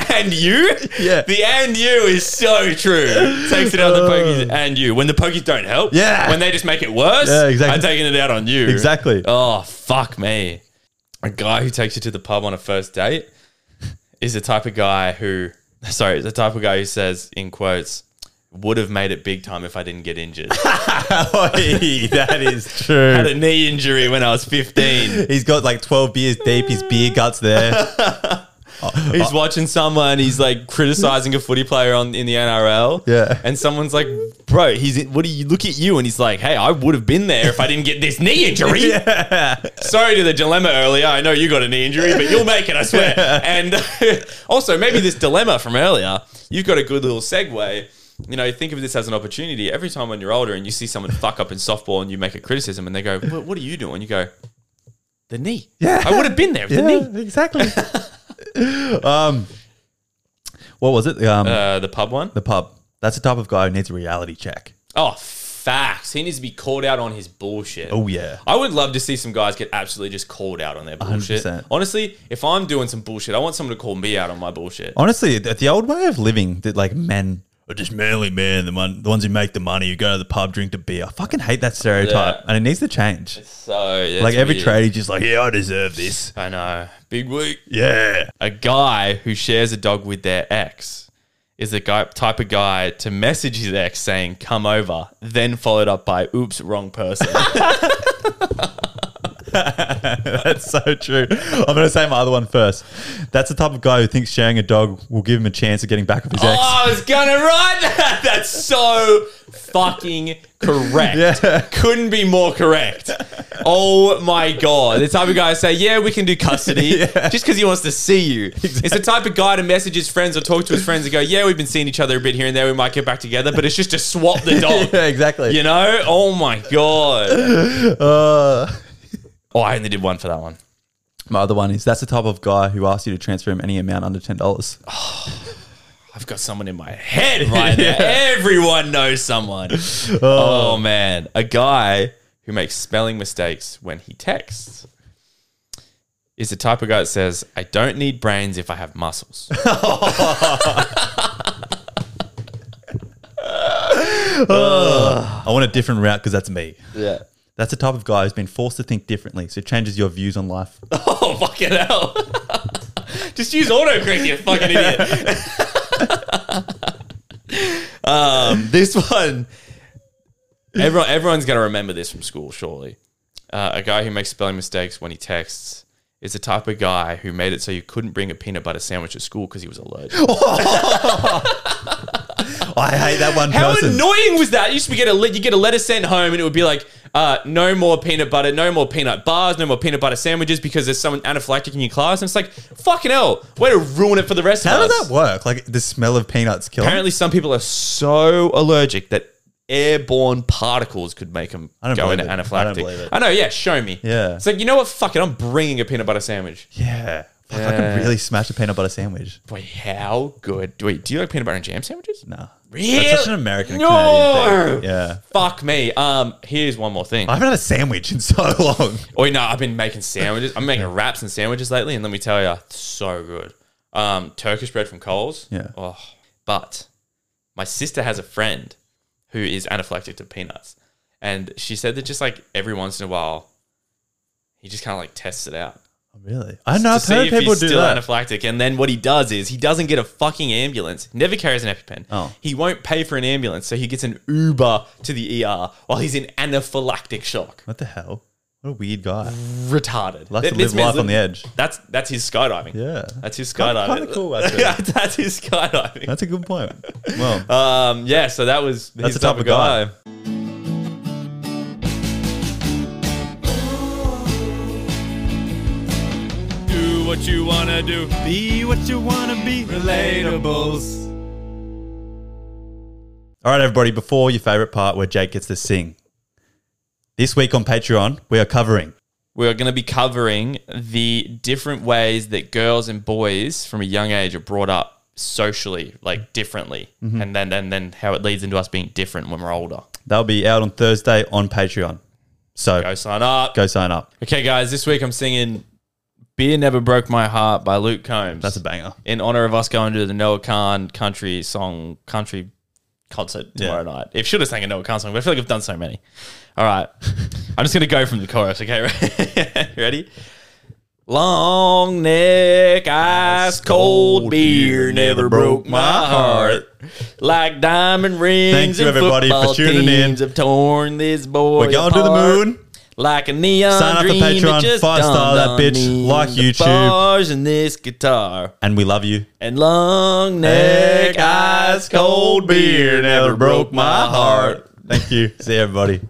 S1: and you,
S2: Yeah.
S1: the and you is so true. Takes it out on the pokies uh. and you. When the pokies don't help,
S2: Yeah.
S1: When they just make it worse,
S2: Yeah, exactly.
S1: I'm taking it out on you.
S2: Exactly.
S1: Oh, fuck me. A guy who takes you to the pub on a first date is the type of guy who, sorry, the type of guy who says, in quotes, would have made it big time if I didn't get injured.
S2: Oi, that is true.
S1: had a knee injury when I was 15.
S2: He's got like 12 beers deep. His beer guts there.
S1: He's watching someone. He's like criticizing a footy player on in the NRL.
S2: Yeah.
S1: and someone's like, "Bro, he's in, what do you look at you?" And he's like, "Hey, I would have been there if I didn't get this knee injury." Sorry to the dilemma earlier. I know you got a knee injury, but you'll make it. I swear. And also, maybe this dilemma from earlier, you've got a good little segue. You know, think of this as an opportunity. Every time when you're older and you see someone fuck up in softball and you make a criticism and they go, "What, what are you doing?" You go, "The knee."
S2: Yeah.
S1: I would have been there. with The knee.
S2: exactly. um, what was it? Um,
S1: Uh, the pub one.
S2: the pub. That's the type of guy who needs a reality check.
S1: Oh, facts. He needs to be called out on his bullshit.
S2: Oh, yeah.
S1: I would love to see some guys get absolutely just called out on their bullshit.
S2: 100%.
S1: Honestly, if I'm doing some bullshit, I want someone to call me out on my bullshit.
S2: Honestly, the, the old way of living that like men are just manly men, the, one, the ones who make the money, who go to the pub, drink the beer. I fucking hate that stereotype,
S1: Yeah.
S2: and it needs to change.
S1: So, yeah,
S2: like
S1: it's
S2: every
S1: weird.
S2: tradie, just like, yeah, I deserve this.
S1: I know. Big week.
S2: Yeah.
S1: A guy who shares a dog with their ex is the guy type of guy to message his ex saying, come over, then followed up by, oops, wrong person.
S2: That's so true. I'm going to say my other one first. That's the type of guy who thinks sharing a dog will give him a chance of getting back with his ex.
S1: Oh, I was gonna write that. That's so fucking correct.
S2: Yeah.
S1: Couldn't be more correct. Oh my god. The type of guy say, yeah, we can do custody just because he wants to see you. It's the type of guy to message his friends or talk to his friends and go, yeah, we've been seeing each other a bit here and there. We might get back together, but it's just to swap the dog.
S2: yeah, exactly.
S1: You know? Oh my god.
S2: Uh,
S1: Oh, I only did one for that one.
S2: my other one is that's the type of guy who asks you to transfer him any amount under ten dollars.
S1: I've got someone in my head right now. Everyone knows someone. Oh. oh. man, a guy who makes spelling mistakes when he texts is the type of guy that says, "I don't need brains if I have muscles." Oh.
S2: I want a different route because that's me.
S1: yeah.
S2: That's the type of guy who's been forced to think differently, so it changes your views on life.
S1: Oh fucking hell! Just use autocorrect, you fucking idiot. Um, this one, everyone, everyone's gonna remember this from school, surely. Uh, a guy who makes spelling mistakes when he texts is the type of guy who made it so you couldn't bring a peanut butter sandwich to school because he was allergic.
S2: I hate that one
S1: How
S2: person.
S1: annoying was that? You used to get a le- you get a letter sent home and it would be like, uh, no more peanut butter, no more peanut bars, no more peanut butter sandwiches because there's someone anaphylactic in your class. And it's like, fucking hell, way to ruin it for the rest
S2: How
S1: of us.
S2: How does that work? Like the smell of peanuts kill 'em?
S1: Apparently, some people are so allergic that airborne particles could make them
S2: I don't
S1: go
S2: believe
S1: into
S2: it.
S1: anaphylactic.
S2: I don't believe it.
S1: I know, yeah, show me.
S2: Yeah.
S1: It's like, you know what? Fuck it, I'm bringing a peanut butter sandwich.
S2: Yeah. Fuck, I
S1: Yeah.
S2: could really smash a peanut butter sandwich.
S1: Wait, how good? Wait, do you like peanut butter and jam sandwiches?
S2: No.
S1: Really?
S2: That's such an American and! Canadian thing. Yeah.
S1: Fuck me. Um, here's one more thing.
S2: I haven't had a sandwich in so long.
S1: Oh, no, I've been making sandwiches. I'm making wraps and sandwiches lately, and let me tell you, so good. Um, Turkish bread from Coles.
S2: Yeah.
S1: Oh, but my sister has a friend who is anaphylactic to peanuts, and she said that just like every once in a while, he just kind of like tests it out.
S2: Really? I know. I've heard people
S1: he's
S2: do
S1: still
S2: that.
S1: anaphylactic. And then what he does is he doesn't get a fucking ambulance. Never carries an EpiPen.
S2: Oh.
S1: He won't pay for an ambulance, so he gets an Uber to the ER while he's in anaphylactic shock.
S2: What the hell? What a weird guy.
S1: Retarded.
S2: Likes to
S1: This
S2: live
S1: man's
S2: life on
S1: li-
S2: the edge.
S1: That's that's his skydiving.
S2: Yeah.
S1: That's his
S2: Kinda-
S1: skydiving.
S2: kinda cool, actually.
S1: Yeah, that's his skydiving.
S2: That's a good point. Well,
S1: um, yeah, so that was
S2: That's
S1: his
S2: the type of guy.
S1: Do what you wanna do.
S2: be what you want to be.
S1: Relatables.
S2: All right, everybody, before your favorite part where Jake gets to sing. This week on Patreon, we are covering
S1: we are going to be covering the different ways that girls and boys from a young age are brought up socially, like differently,
S2: Mm-hmm.
S1: and then and then how it leads into us being different when we're older.
S2: That'll be out on Thursday on Patreon. So
S1: Go
S2: go,
S1: sign up.
S2: Go sign up.
S1: Okay, guys, this week I'm singing "Beer Never Broke My Heart" by Luke Combs.
S2: That's a banger.
S1: in honor of us going to the Noah Kahan country song country concert tomorrow night. If should have sang a Noah Kahan song, but I feel like I've done so many. All right, I'm just gonna go from the chorus. Okay, ready? Long neck, ice cold beer never broke my heart. Like diamond rings
S2: Thank you,
S1: and
S2: everybody, for
S1: football
S2: tuning in.
S1: teams have torn this boy
S2: We're going to the
S1: apart.
S2: moon.
S1: Like a neon
S2: Sign up for
S1: dream
S2: Patreon,
S1: just
S2: five-star
S1: dawned
S2: that
S1: on
S2: bitch,
S1: me.
S2: like
S1: The
S2: YouTube.
S1: bars and this guitar
S2: And we love you.
S1: and long neck, ice cold beer never broke my heart.
S2: Thank you. See everybody.